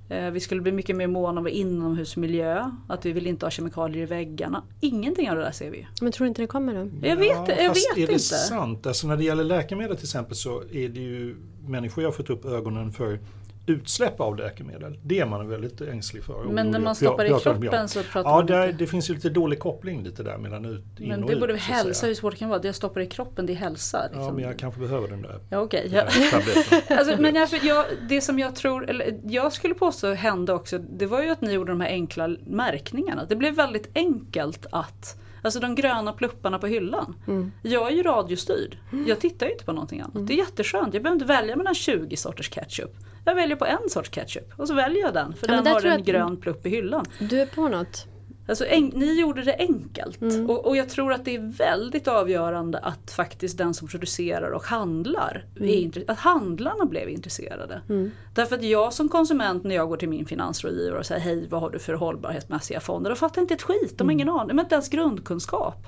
Eh, vi skulle bli mycket mer måna om inomhusmiljö. Att vi vill inte ha kemikalier i väggarna. Ingenting av det där ser vi. Men tror du inte det kommer nu? Jag vet, ja, jag vet är inte. det sant? Alltså när det gäller läkemedel till exempel så är det ju människor jag har fått upp ögonen för utsläpp av läkemedel. Det är man väldigt ängslig för. Men när man stoppar i kroppen så pratar ja, man där, det finns ju lite dålig koppling lite där mellan ut, in Men det och borde ut, hälsa, hur svårt det kan vara. Det jag stoppar i kroppen det är hälsa. Liksom. Ja, men jag kanske behöver den där ja, okay. ja. *laughs* alltså, men jag, jag, Det som jag tror, eller jag skulle påstå hände också, det var ju att ni gjorde de här enkla märkningarna. Det blev väldigt enkelt att Alltså de gröna plupparna på hyllan. Mm. Jag är ju radiostyrd. Jag tittar ju inte på någonting annat. Mm. Det är jätteskönt. Jag behöver inte välja mellan 20 sorters ketchup. Jag väljer på en sorts ketchup och så väljer jag den för ja, den har en grön plupp i hyllan. Du är på något. Alltså, ni gjorde det enkelt mm. och, och, jag tror att det är väldigt avgörande att faktiskt den som producerar och handlar, mm. att handlarna blev intresserade. Mm. Därför att jag som konsument när jag går till min finansrådgivare och säger hej vad har du för hållbarhetsmässiga fonder? Då fattar inte ett skit, de har mm. ingen aning, de har inte ens grundkunskap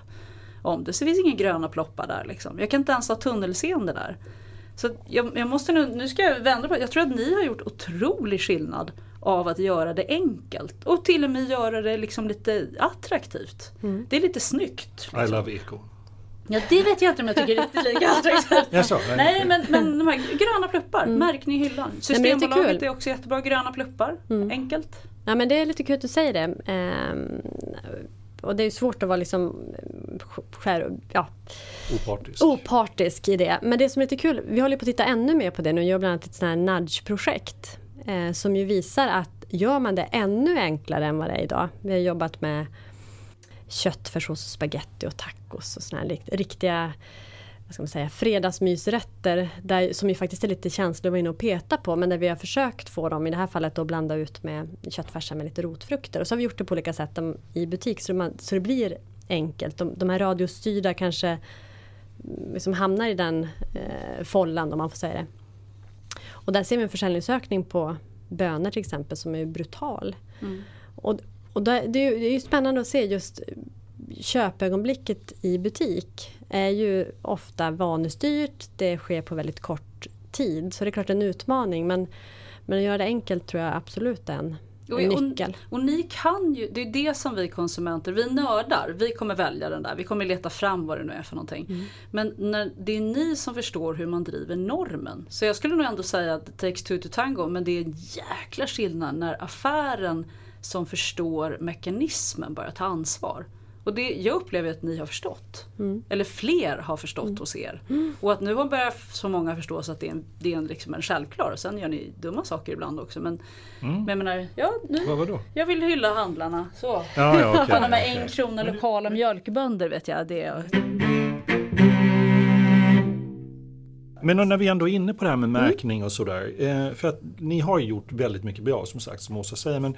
om det. Så det finns inga gröna ploppar där liksom. Jag kan inte ens ha tunnelseende där. Så jag, jag, måste nu, nu ska jag vända på det. Jag tror att ni har gjort otrolig skillnad av att göra det enkelt. Och till och med göra det liksom lite attraktivt. Mm. Det är lite snyggt. Liksom. I love eco. Ja det vet jag inte om jag tycker är riktigt lika attraktivt. nej men, men de här gröna pluppar, mm. märkning i hyllan. Systembolaget är, är, också jättebra, gröna pluppar, mm. enkelt. Ja men det är lite kul att du säger det. Ehm, och det är svårt att vara liksom skär, ja, opartisk. opartisk i det. Men det som är lite kul, vi håller på att titta ännu mer på det nu. Jag gör bland annat ett sånt här nudge-projekt eh, som ju visar att gör man det ännu enklare än vad det är idag. Vi har jobbat med köttfärssås och spaghetti och tacos och såna här riktiga vad ska man säga, fredagsmysrätter där, som ju faktiskt är lite känsliga att vara inne och peta på men där vi har försökt få dem i det här fallet att blanda ut med köttfärsen med lite rotfrukter. Och så har vi gjort det på olika sätt i butik så, man, så det blir enkelt. De, de här radiostyrda kanske mm, liksom hamnar i den eh, follan om man får säga det. Och där ser vi en försäljningsökning på bönor till exempel som är brutal. Mm. Och, och det, det, är ju spännande att se just köpögonblicket i butik är ju ofta vanestyrt, det sker på väldigt kort tid. Så det är klart en utmaning men, men att göra det enkelt tror jag absolut är en, nyckel. Och, och, ni kan ju, det är det som vi konsumenter, vi nördar, vi kommer välja den där, vi kommer leta fram vad det nu är för någonting. Mm. Men när, det är ni som förstår hur man driver normen. Så jag skulle nog ändå säga att det takes two to tango men det är en jäkla skillnad när affären som förstår mekanismen börjar ta ansvar. Och det, jag upplever att ni har förstått. Mm. Eller fler har förstått mm. hos er. Mm. Och att nu har börjat så många förstå så att det är, en, det är en, liksom en självklar. Sen gör ni dumma saker ibland också. Men, mm. men jag menar, ja, nu, Vad, jag vill hylla handlarna. Så. Ja, ja, okay, de här okay. en krona lokala mjölkbönder vet jag. Det Men när vi ändå är inne på det här med märkning och sådär. Eh, för att ni har gjort väldigt mycket bra som sagt som Åsa säger. Men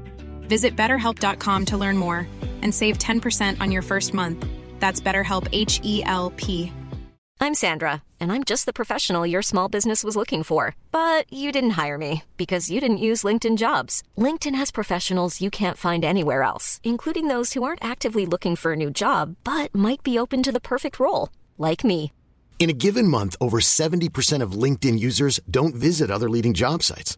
Visit betterhelp.com to learn more and save 10% on your first month. That's BetterHelp H E L P. I'm Sandra, and I'm just the professional your small business was looking for. But you didn't hire me because you didn't use LinkedIn jobs. LinkedIn has professionals you can't find anywhere else, including those who aren't actively looking for a new job but might be open to the perfect role, like me. In a given month, over 70% of LinkedIn users don't visit other leading job sites.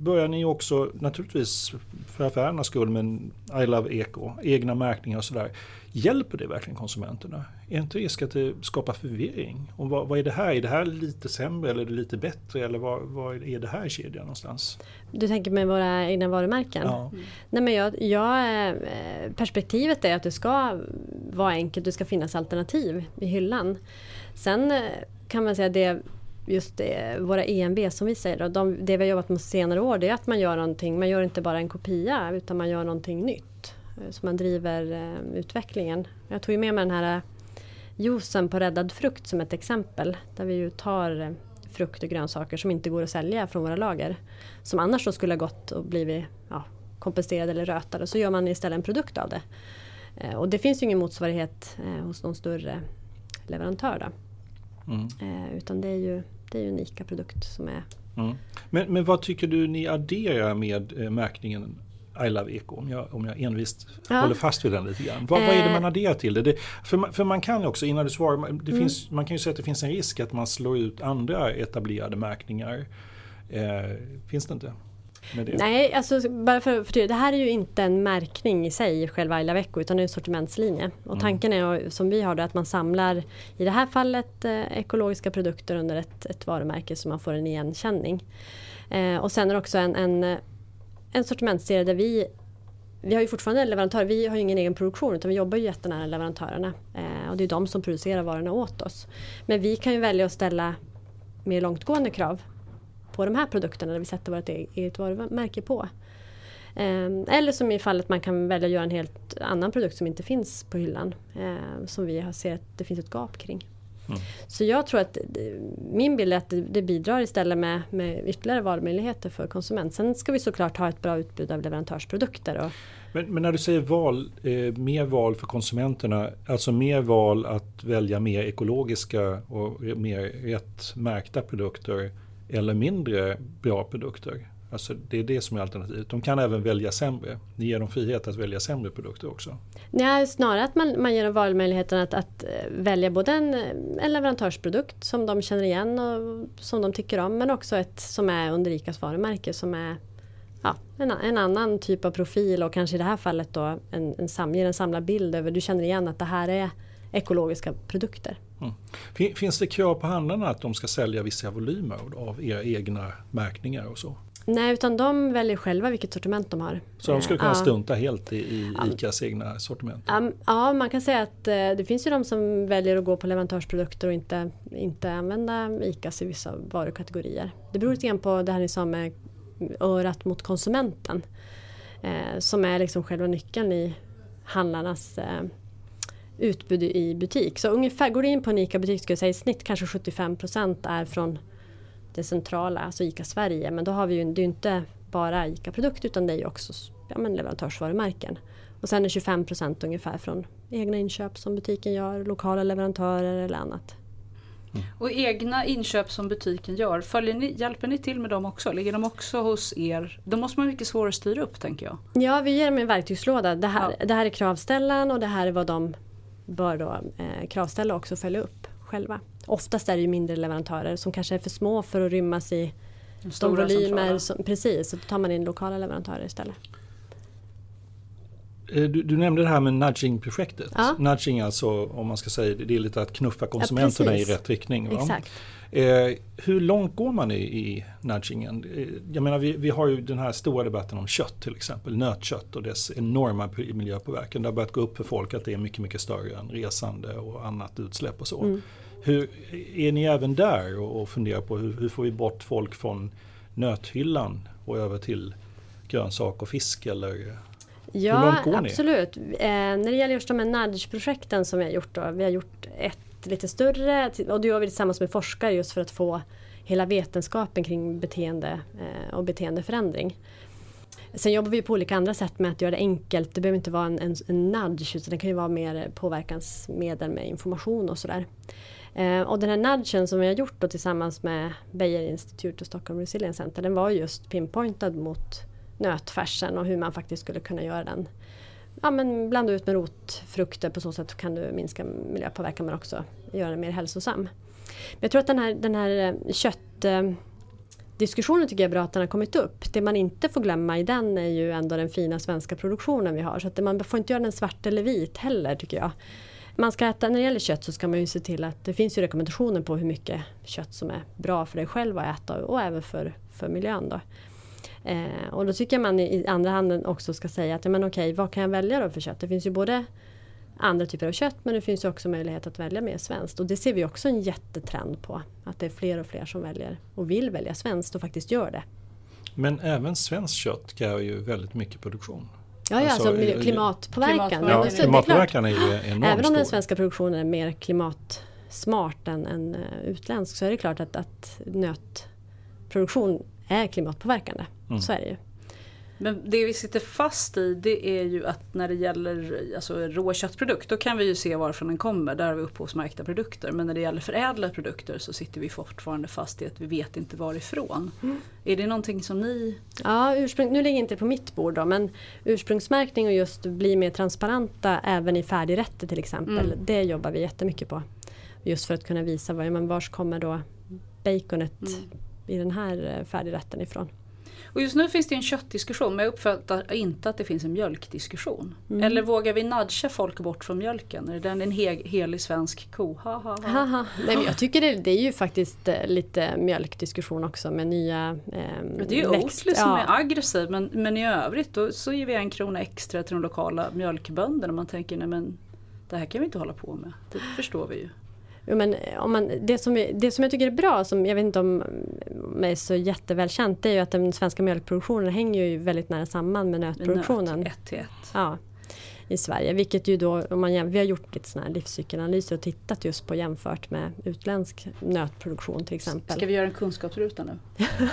börjar ni också naturligtvis för affärernas skull men I Love Eco, egna märkningar och sådär. Hjälper det verkligen konsumenterna? Är inte risk att det skapar förvirring? Och vad, vad, är det här? Är det här lite sämre eller är det lite bättre? Eller vad, vad är det här i kedjan någonstans? Du tänker med våra egna varumärken? Ja. Nej, men jag, jag, eh, perspektivet är att det ska vara enkelt, det ska finnas alternativ i hyllan. Sen eh, kan man säga det just det, våra EMB som vi säger, då, de, det vi har jobbat med senare år det är att man gör någonting, man gör inte bara en kopia utan man gör någonting nytt. Så man driver eh, utvecklingen. Jag tog ju med mig den här juicen på räddad frukt som ett exempel. Där vi ju tar frukt och grönsaker som inte går att sälja från våra lager. Som annars då skulle ha gått och blivit ja, komposterade eller rötade. Så gör man istället en produkt av det. Eh, och det finns ju ingen motsvarighet eh, hos någon större leverantör. Då. Mm. Eh, utan det är ju det är ju en ICA-produkt som är... Mm. Men, men vad tycker du ni adderar med märkningen i Love Eco, om jag, om jag envist ja. håller fast vid den lite grann. Vad, eh. vad är det man adderar till det? det för, man, för man kan också, innan du svarar, det mm. finns, man kan ju säga att det finns en risk att man slår ut andra etablerade märkningar. Eh, finns det inte? Nej, alltså bara för, för det här är ju inte en märkning i sig, själva I Love Eco, utan det är en sortimentslinje. Och mm. tanken är som vi har det att man samlar, i det här fallet, eh, ekologiska produkter under ett, ett varumärke så man får en igenkänning. Eh, och sen är det också en, en en sortimentsserie där vi vi har ju fortfarande leverantörer, vi har ju ingen egen produktion utan vi jobbar ju jättenära leverantörerna. Eh, och det är de som producerar varorna åt oss. Men vi kan ju välja att ställa mer långtgående krav på de här produkterna där vi sätter vårt e-, eget varumärke på. Eh, eller som i fallet man kan välja att göra en helt annan produkt som inte finns på hyllan. Eh, som vi har sett att det finns ett gap kring. Mm. Så jag tror att min bild är att det, bidrar istället med, med ytterligare valmöjligheter för konsument. Sen ska vi såklart ha ett bra utbud av leverantörsprodukter. Men, men, när du säger val, eh, mer val för konsumenterna, alltså mer val att välja mer ekologiska och mer rätt märkta produkter eller mindre bra produkter? Alltså det är det som är alternativet. De kan även välja sämre. Ni ger dem frihet att välja sämre produkter också. Nej, snarare att man, man ger dem valmöjligheten att, att eh, välja både en, eh, en leverantörsprodukt som de känner igen och som de tycker om men också ett som är under ICAs varumärke som är ja, en, en, annan typ av profil och kanske i det här fallet då en, en, ger en samlad bild över, du känner igen att det här är ekologiska produkter. Mm. Finns det krav på handlarna att de ska sälja vissa volymer av era egna märkningar och så? Nej, utan de väljer själva vilket sortiment de har. Så de skulle kunna ja. stunta helt i, i ICAs egna sortiment? Ja, man kan säga att eh, det finns ju de som väljer att gå på leverantörsprodukter och inte, inte använda ICAs i vissa varukategorier. Det beror lite grann på det här ni sa med örat mot konsumenten. Eh, som är liksom själva nyckeln i handlarnas eh, utbud i butik. Så ungefär, går du in på en ICA-butik skulle jag säga i snitt kanske 75% är från det centrala, alltså ICA Sverige. Men då har vi ju, det är ju inte bara ICA-produkter utan det är ju också ja, men leverantörsvarumärken. Och sen är 25% ungefär från egna inköp som butiken gör, lokala leverantörer eller annat. Mm. Och egna inköp som butiken gör, följer ni, hjälper ni till med dem också? Ligger de också hos er? Då måste man mycket svårare att styra upp tänker jag. Ja, vi ger dem en verktygslåda. Det här, ja. det här är kravställan och det här är vad de bör då, eh, kravställa också följa upp själva. Oftast är det ju mindre leverantörer som kanske är för små för att rymmas i de, de volymer. Som, precis, så då tar man in lokala leverantörer istället. Eh, du, du, nämnde det här med nudging-projektet. Ja. Nudging alltså, om man ska säga det är lite att knuffa konsumenterna ja, i rätt riktning. Eh, hur långt går man i, i nudgingen? Eh, jag menar vi, vi har ju den här stora debatten om kött till exempel, nötkött och dess enorma miljöpåverkan. Det har börjat gå upp för folk att det är mycket, mycket större än resande och annat utsläpp och så. Mm. Hur, är ni även där och, och funderar på hur, hur får vi bort folk från nöthyllan och över till grönsak och fisk eller Ja, absolut. Eh, när det gäller just de här nudge-projekten som vi har gjort då. Vi har gjort ett lite större och det gör vi tillsammans med forskare just för att få hela vetenskapen kring beteende eh, och beteendeförändring. Sen jobbar vi på olika andra sätt med att göra det enkelt. Det behöver inte vara en, en, en nudge utan det kan ju vara mer påverkansmedel med information och sådär. Eh, och den här nudgen som vi har gjort då tillsammans med Beijer Institute och Stockholm Resilience Center den var just pinpointad mot nötfärsen och hur man faktiskt skulle kunna göra den. Ja, men blanda ut med rotfrukter på så sätt kan du minska miljöpåverkan men också göra den mer hälsosam. Men jag tror att den här, den här eh, köttdiskussionen tycker jag är bra att den har kommit upp. Det man inte får glömma i den är ju ändå den fina svenska produktionen vi har. Så att man får inte göra den svart eller vit heller tycker jag. Man ska äta, när det gäller kött så ska man ju se till att det finns ju rekommendationer på hur mycket kött som är bra för dig själv att äta och även för, för miljön. Då. Eh, och då tycker jag man i andra handen också ska säga att men okej, vad kan jag välja då för kött? Det finns ju både andra typer av kött men det finns ju också möjlighet att välja mer svenskt. Och det ser vi också en jättetrend på. Att det är fler och fler som väljer och vill välja svenskt och faktiskt gör det. Men även svenskt kött kräver ju väldigt mycket produktion. Ja, ja alltså, alltså klimatpåverkan. klimatpåverkan. Ja, klimatpåverkan är ju enormt Även om den svenska produktionen är mer klimatsmart än, än eh, utländsk så är det klart att, att nötproduktion är klimatpåverkande. Mm. Så är det ju. Men det vi sitter fast i det är ju att när det gäller alltså, råköttprodukt då kan vi ju se varifrån den kommer. Där har vi upphovsmärkta produkter. Men när det gäller förädlade produkter så sitter vi fortfarande fast i att vi vet inte varifrån. Mm. Är det någonting som ni... Ja, ursprung, nu ligger inte på mitt bord då men ursprungsmärkning och just bli mer transparenta även i färdigrätter till exempel. Mm. Det jobbar vi jättemycket på. Just för att kunna visa var, men vars kommer då baconet mm. I den här eh, färdigrätten ifrån. Och just nu finns det en köttdiskussion men jag uppfattar inte att det finns en mjölkdiskussion. Mm. Eller vågar vi nudga folk bort från mjölken? Är den en he helig svensk ko? Ha, ha, ha. Nej, men jag tycker det, det, är ju faktiskt eh, lite mjölkdiskussion också med nya eh, Det är ju Oatly som ja. är aggressiv men, men i övrigt då, så ger vi en krona extra till de lokala mjölkbönderna. Man tänker nej men det här kan vi inte hålla på med. Det förstår vi ju. Men om man, det, som, det som jag tycker är bra, som jag vet inte om är så jättevälkänt, det är ju att den svenska mjölkproduktionen hänger ju väldigt nära samman med nötproduktionen. Nöt, ett till ett. Ja i Sverige. Vilket ju då, om man, vi har gjort lite sådana här livscykelanalyser och tittat just på jämfört med utländsk nötproduktion till exempel. Ska vi göra en kunskapsruta nu?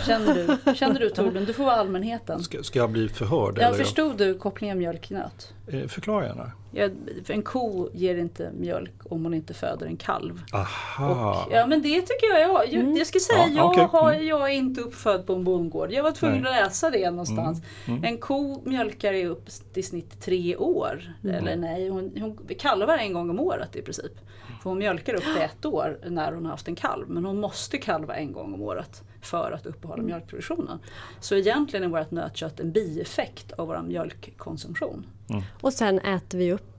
Känner du, känner du Torbjörn? Du får vara allmänheten. Ska, ska jag bli förhörd? Ja, förstod du kopplingen mjölk-nöt? Eh, förklara gärna. Ja, en ko ger inte mjölk om hon inte föder en kalv. Aha. Och, ja men det tycker jag, jag, mm. jag ska säga, ja, jag, okay. har, mm. jag är inte uppfödd på en bondgård. Jag var tvungen Nej. att läsa det någonstans. Mm. Mm. En ko mjölkar i upp i snitt tre år. Mm. Eller nej, hon, hon kalvar en gång om året i princip. För hon mjölkar upp till ett år när hon har haft en kalv. Men hon måste kalva en gång om året för att uppehålla mm. mjölkproduktionen. Så egentligen är vårt nötkött en bieffekt av vår mjölkkonsumtion. Mm. Och sen äter vi upp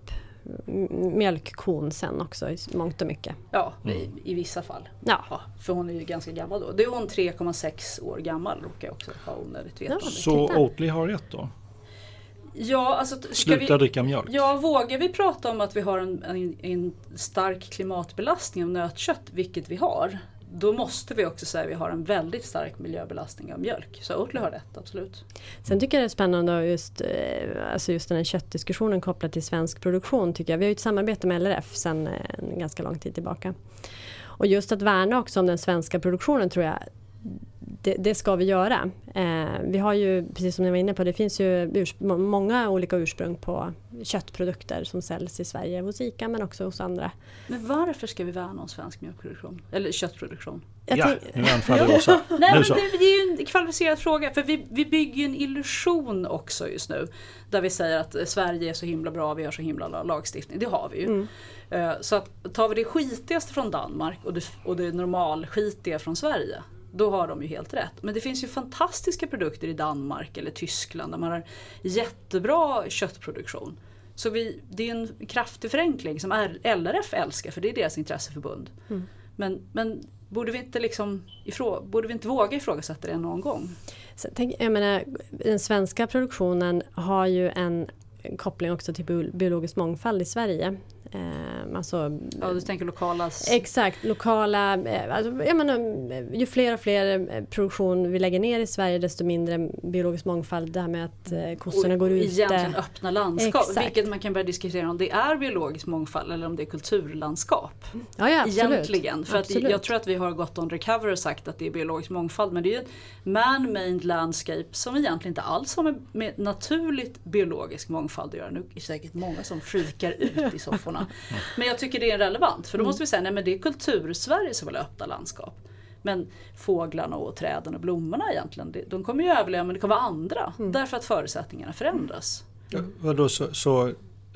mjölkkon sen också i mångt och mycket. Ja, mm. i, i, vissa fall. Ja. ja. För hon är ju ganska gammal då. Det är hon 3,6 år gammal råkar jag också ha onödigt veta. Ja, så Oatly har rätt då? Ja, alltså, Sluta vi, dricka mjölk. Ja, vågar vi prata om att vi har en, en, en stark klimatbelastning av nötkött, vilket vi har, då måste vi också säga att vi har en väldigt stark miljöbelastning av mjölk. Så Oatly har rätt, absolut. Sen tycker jag det är spännande just, eh, alltså just den här köttdiskussionen kopplat till svensk produktion. tycker jag. Vi har ju ett samarbete med LRF sedan eh, en ganska lång tid tillbaka. Och just att värna också om den svenska produktionen tror jag det, det, ska vi göra. Eh, vi har ju, precis som ni var inne på, det finns ju många olika ursprung på köttprodukter som säljs i Sverige hos ICA men också hos andra. Men varför ska vi värna om svensk mjölkproduktion? Eller köttproduktion? ja, nu anfaller *laughs* Åsa. Nej, men det, det, är ju en kvalificerad fråga för vi, vi bygger ju en illusion också just nu. Där vi säger att Sverige är så himla bra, vi har så himla lagstiftning. Det har vi ju. Mm. Eh, så att tar vi det skitigaste från Danmark och det, och det normalskitiga från Sverige då har de ju helt rätt. Men det finns ju fantastiska produkter i Danmark eller Tyskland där man har jättebra köttproduktion. Så vi, det är en kraftig förenkling som LRF älskar för det är deras intresseförbund. Mm. Men, men borde, vi inte liksom ifrå, borde vi inte våga ifrågasätta det någon gång? Tänk, jag menar, den svenska produktionen har ju en koppling också till biologisk mångfald i Sverige. Eh, alltså, ja, du tänker lokala? Exakt, lokala. Eh, alltså, jag menar, ju fler och fler eh, produktion vi lägger ner i Sverige desto mindre biologisk mångfald. Det här med att eh, kossorna och går ute. Egentligen öppna landskap, Exakt. vilket man kan börja diskutera om det är biologisk mångfald eller om det är kulturlandskap. Ja, ja, absolut. Egentligen, för att jag tror att vi har gått on recover och sagt att det är biologisk mångfald men det är ju man-made landscape som egentligen inte alls har med, med naturligt biologisk mångfald att göra. Nu är det säkert många som frikar ut i *laughs* sofforna frågorna. Men jag tycker det är relevant för då måste vi säga nej men det är kultur-Sverige som vill ha öppna landskap. Men fåglarna och träden och blommorna egentligen, de kommer ju överleva men det kommer vara andra. Mm. Därför att förutsättningarna förändras. Ja, vadå, så, så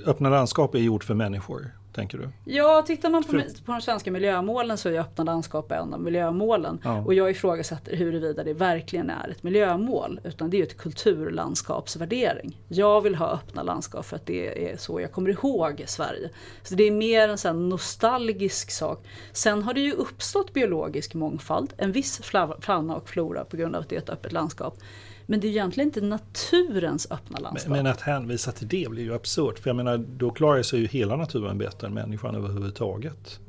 öppna landskap är gjort för människor? Tänker du? Ja, tittar man på, på de svenska miljömålen så är öppna landskap en av miljömålen. Ja. Och jag ifrågasätter huruvida det verkligen är ett miljömål. Utan det är ett kulturlandskapsvärdering. Jag vill ha öppna landskap för att det är så jag kommer ihåg Sverige. Så det är mer en sån nostalgisk sak. Sen har det ju uppstått biologisk mångfald, en viss fauna och flora på grund av att det är ett öppet landskap. Men det är egentligen inte naturens öppna landskap. Men, men att hänvisa till det blir ju absurt. För jag menar, då klarar sig ju hela naturen bättre än människan överhuvudtaget.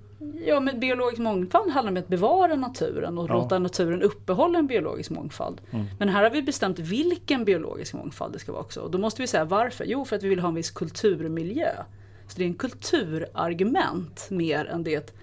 Ja, men biologisk mångfald handlar om att bevara naturen och ja. låta naturen uppehålla en biologisk mångfald. Mm. Men här har vi bestämt vilken biologisk mångfald det ska vara också. Och då måste vi säga varför. Jo, för att vi vill ha en viss kulturmiljö. Så det är en kulturargument mer än det är ett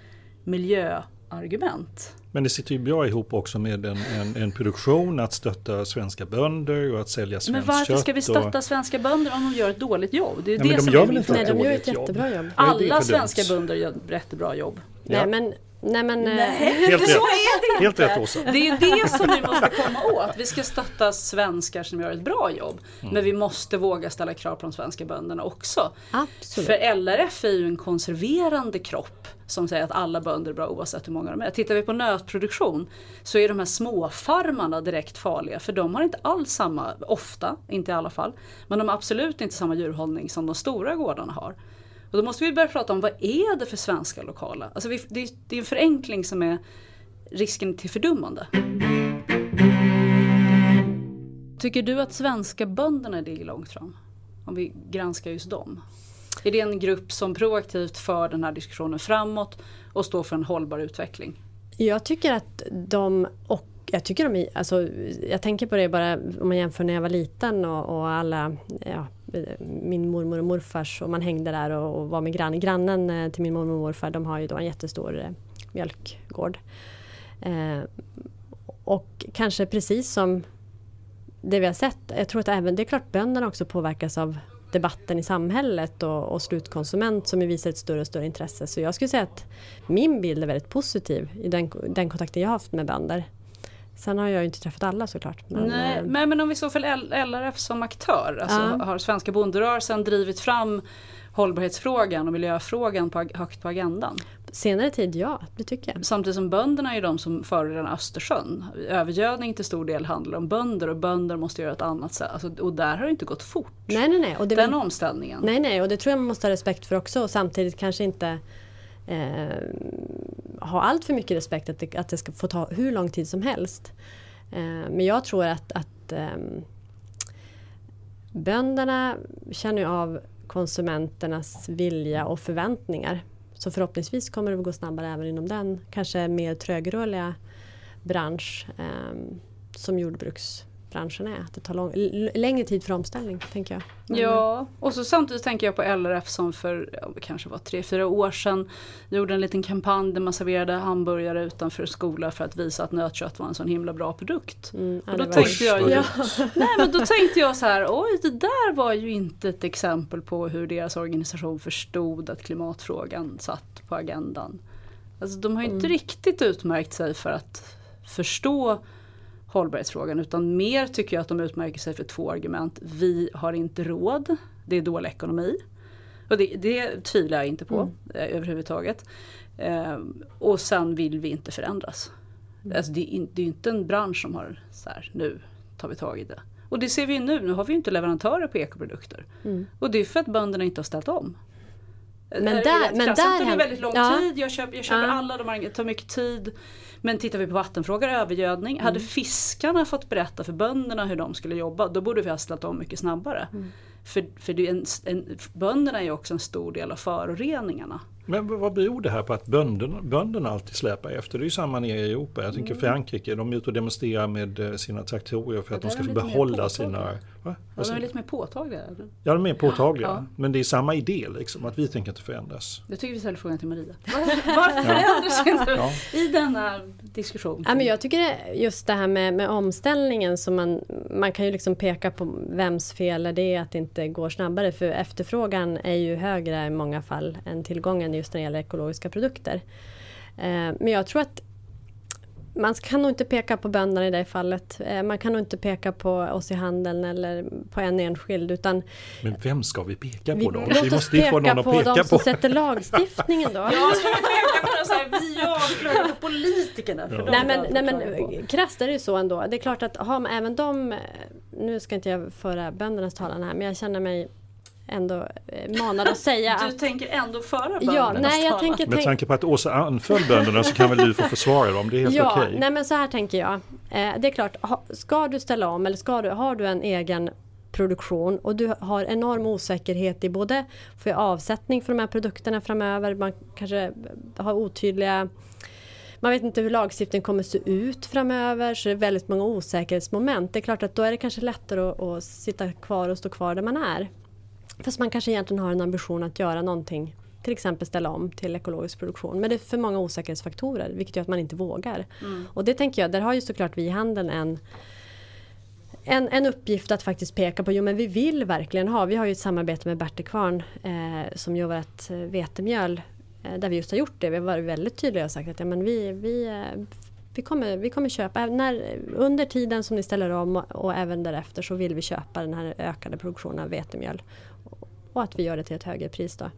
miljöargument. Men det sitter ju bra ihop också med en, en, en, produktion, att stötta svenska bönder och att sälja svenskt kött. Men varför ska vi stötta och... svenska bönder om de gör ett dåligt jobb? Det är Nej, det men de gör väl inte ett dåligt jobb? Nej, de gör ett jättebra jobb. Alla svenska bönder gör ett jättebra jobb. Nej, men Nej men Nej, eh, *laughs* helt så är det inte. Helt rätt Åsa. Det är det som vi måste komma åt. Vi ska stötta svenskar som gör ett bra jobb. Mm. Men vi måste våga ställa krav på de svenska bönderna också. Absolut. För LRF är ju en konserverande kropp som säger att alla bönder är bra oavsett hur många de är. Tittar vi på nötproduktion så är de här småfarmarna direkt farliga för de har inte alls samma, ofta, inte i alla fall, men de har absolut inte samma djurhållning som de stora gårdarna har. Och då måste vi börja prata om vad är det för svenska lokala? Alltså vi, det, det är en förenkling som är risken till fördummande. Tycker du att svenska bönderna ligger långt fram? Om vi granskar just dem. Är det en grupp som proaktivt för den här diskussionen framåt och står för en hållbar utveckling? Jag tycker att de och jag tycker de alltså, jag tänker på det bara om man jämför när jag var liten och, och alla, ja, Eh, min mormor och morfars och man hängde där och, och var med grannen. Grannen till min mormor och morfar de har ju då en jättestor eh, mjölkgård. Eh, och kanske precis som det vi har sett, jag tror att även, det är klart bönderna också påverkas av debatten i samhället och, och slutkonsument som visar ett större och större intresse. Så jag skulle säga att min bild är väldigt positiv i den, den kontakten jag har haft med bönder. Sen har jag ju inte träffat alla såklart. Men, Nej, eh, men, men om vi så för LRF som aktör, alltså ja. har svenska bonderörelsen drivit fram hållbarhetsfrågan och miljöfrågan på, högt på agendan? Senare tid, ja, det tycker jag. Samtidigt som bönderna är de som förorenar Östersjön. Övergödning till stor del handlar om bönder och bönder måste göra ett annat sätt. Alltså, och där har det inte gått fort. Nej, nej, nej. Och det Den omställningen. Nej, nej, och det tror jag man måste ha respekt för också och samtidigt kanske inte eh, ha allt för mycket respekt att det, att det ska få ta hur lång tid som helst. Eh, men jag tror att, att eh, bönderna känner av konsumenternas vilja och förväntningar. Så förhoppningsvis kommer det att gå snabbare även inom den kanske mer trögrörliga bransch eh, som jordbruks branschen är. Att det tar lång, längre tid för omställning, tänker jag. Men ja, och så samtidigt tänker jag på LRF som för ja, kanske var tre, fyra år sedan gjorde en liten kampanj där man serverade hamburgare utanför skola för att visa att nötkött var en sån himla bra produkt. Mm, och då tänkte jag, ja. *laughs* nej, men då tänkte jag så här, oj det där var ju inte ett exempel på hur deras organisation förstod att klimatfrågan satt på agendan. Alltså de har ju inte mm. riktigt utmärkt sig för att förstå hållbarhetsfrågan utan mer tycker jag att de utmärker sig för två argument. Vi har inte råd, det är dålig ekonomi. Och det, det tvivlar jag inte på mm. eh, överhuvudtaget. Eh, och sen vill vi inte förändras. Mm. Alltså det, är, det är inte en bransch som har så här, nu tar vi tag i det. Och det ser vi ju nu, nu har vi ju inte leverantörer på ekoprodukter. Mm. Och det är för att bönderna inte har ställt om. Men där, men där det väldigt lång ja. tid, jag köper, jag köper ja. alla, de tar mycket tid. Men tittar vi på vattenfrågor, övergödning. Mm. Hade fiskarna fått berätta för bönderna hur de skulle jobba, då borde vi ha ställt om mycket snabbare. Mm. För, för det är en, en, bönderna är ju också en stor del av föroreningarna. Men vad beror det här på att bönderna, bönderna alltid släpar efter? Det är ju samma nere i Europa. Jag tänker mm. Frankrike, de är ute och demonstrerar med eh, sina traktorer för att de ska få behålla sina... Va? Ja, de är lite mer påtagliga. Ja, de är påtagliga. Ja. Men det är samma idé, liksom, att vi tänker inte förändras. Jag tycker vi ställer frågan till Maria. *laughs* Varför förändras inte ja. i denna diskussion? Ja, men jag tycker just det här med, med omställningen, så man, man kan ju liksom peka på vems fel är det att det inte går snabbare. För efterfrågan är ju högre i många fall än tillgången just när det gäller ekologiska produkter. Eh, men jag tror att man kan nog inte peka på bönderna i det fallet. Eh, man kan nog inte peka på oss i handeln eller på en enskild. Utan Men vem ska vi peka på då? Vi, *laughs* vi måste peka få någon att peka på de som sätter lagstiftningen då. ja, ska vi peka på så här, vi jagar på politikerna. För ja. nej, men, nej men krasst är det ju så ändå. Det är klart att har man även de, nu ska inte jag föra böndernas talan här, men jag känner mig ändå eh, manad att säga *laughs* Du att, tänker ändå föra böndernas ja, nej, jag tänker, Med tanke på att Åsa anföll bönderna så kan väl du få försvara dem, det är helt ja, okej. Okay. Nej men så här tänker jag. Eh, det är klart, ska du ställa om eller ska du, har du en egen produktion och du har enorm osäkerhet i både för avsättning för de här produkterna framöver, man kanske har otydliga man vet inte hur lagstiftningen kommer se ut framöver så det är väldigt många osäkerhetsmoment. Det är klart att då är det kanske lättare att, att sitta kvar och stå kvar där man är. Fast man kanske egentligen har en ambition att göra någonting till exempel ställa om till ekologisk produktion. Men det är för många osäkerhetsfaktorer vilket gör att man inte vågar. Mm. Och det tänker jag, där har ju såklart vi i handeln en en, en uppgift att faktiskt peka på, jo men vi vill verkligen ha, vi har ju ett samarbete med Bertekvarn eh, som gör vårt vetemjöl eh, där vi just har gjort det. Vi har varit väldigt tydliga och sagt att ja, men vi, vi, eh, vi, kommer, vi kommer köpa, när, under tiden som ni ställer om och även därefter så vill vi köpa den här ökade produktionen av vetemjöl och att vi gör det till ett högre pris. Då.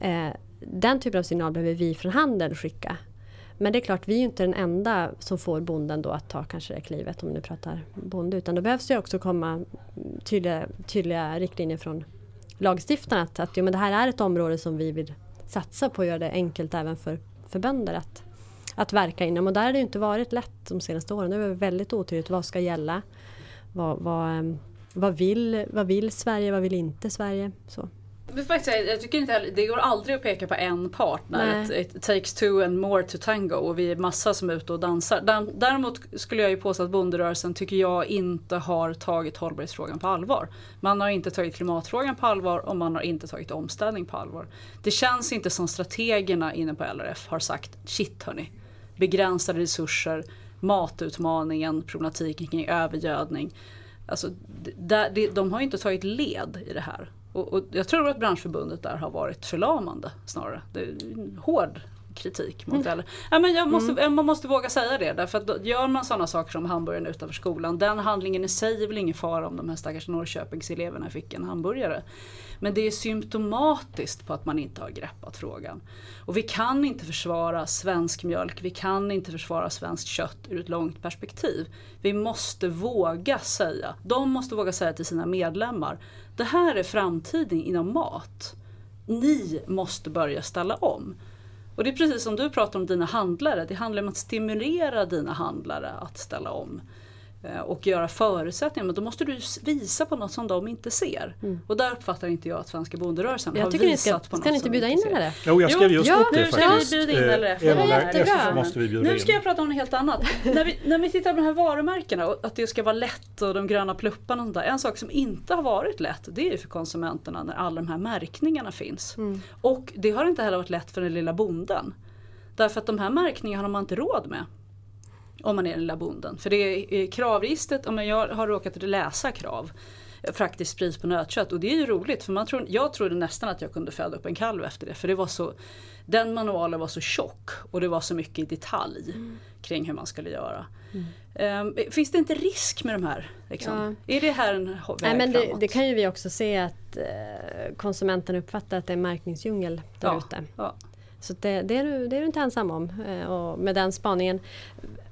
Eh, den typen av signal behöver vi från handeln skicka. Men det är klart, vi är inte den enda som får bonden då att ta kanske det klivet om du pratar bonde. Utan då behövs det också komma tydliga, tydliga riktlinjer från lagstiftarna att, att jo, men det här är ett område som vi vill satsa på och göra det enkelt även för, för bönder att, att verka inom. Och där har det inte varit lätt de senaste åren. Det är väldigt otydligt vad ska gälla. Vad, vad, ehm, vad vill, vad vill Sverige, vad vill inte Sverige? Så. Jag tycker inte det går aldrig att peka på en part när it takes two and more to tango och vi är massa som är ute och dansar. Däremot skulle jag ju påstå att bonderörelsen tycker jag inte har tagit hållbarhetsfrågan på allvar. Man har inte tagit klimatfrågan på allvar och man har inte tagit omställning på allvar. Det känns inte som strategerna inne på LRF har sagt shit hörni, begränsade resurser, matutmaningen, problematiken kring övergödning Alltså, de, de har ju inte tagit led i det här. Och, och, jag tror att branschförbundet där har varit förlamande snarare. Det är hård kritik mot mm. Ja, men jag måste, mm. Man måste våga säga det därför att gör man sådana saker som hamburgaren utanför skolan. Den handlingen i sig är väl ingen fara om de här stackars Norrköpingseleverna fick en hamburgare. Men det är symptomatiskt på att man inte har greppat frågan. Och vi kan inte försvara svensk mjölk, vi kan inte försvara svenskt kött ur ett långt perspektiv. Vi måste våga säga, de måste våga säga till sina medlemmar, det här är framtiden inom mat. Ni måste börja ställa om. Och det är precis som du pratar om dina handlare, det handlar om att stimulera dina handlare att ställa om. Eh, och göra förutsättningar. Men då måste du visa på något som de inte ser. Mm. Och där uppfattar inte jag att svenska bonderörelsen jag har visat ska, på ska något Ska ni inte bjuda in eller? Jo, jag skrev just jo, upp det faktiskt. Nu ska vi bjuda in LRF. LRF måste vi bjuda Nu ska jag prata om något helt annat. när, vi, när vi tittar på de här varumärkena och att det ska vara lätt och de gröna plupparna och sånt där. En sak som inte har varit lätt det är ju för konsumenterna när alla de här märkningarna finns. Mm. Och det har inte heller varit lätt för den lilla bonden. Därför att de här märkningarna har man inte råd med. Om man är den lilla bonden. För det är kravregistret, om jag har råkat läsa krav faktiskt pris på nötkött och det är ju roligt för man tror, jag trodde nästan att jag kunde föda upp en kalv efter det för det var så Den manualen var så tjock och det var så mycket i detalj mm. kring hur man skulle göra. Mm. Um, finns det inte risk med de här? Liksom? Ja. Är det här en väg Nej, men det, det, kan ju vi också se att eh, konsumenten uppfattar att det är märkningsdjungel där ute. Ja, ja. Så det, det, är du, det är du inte ensam om. Eh, och med den spaningen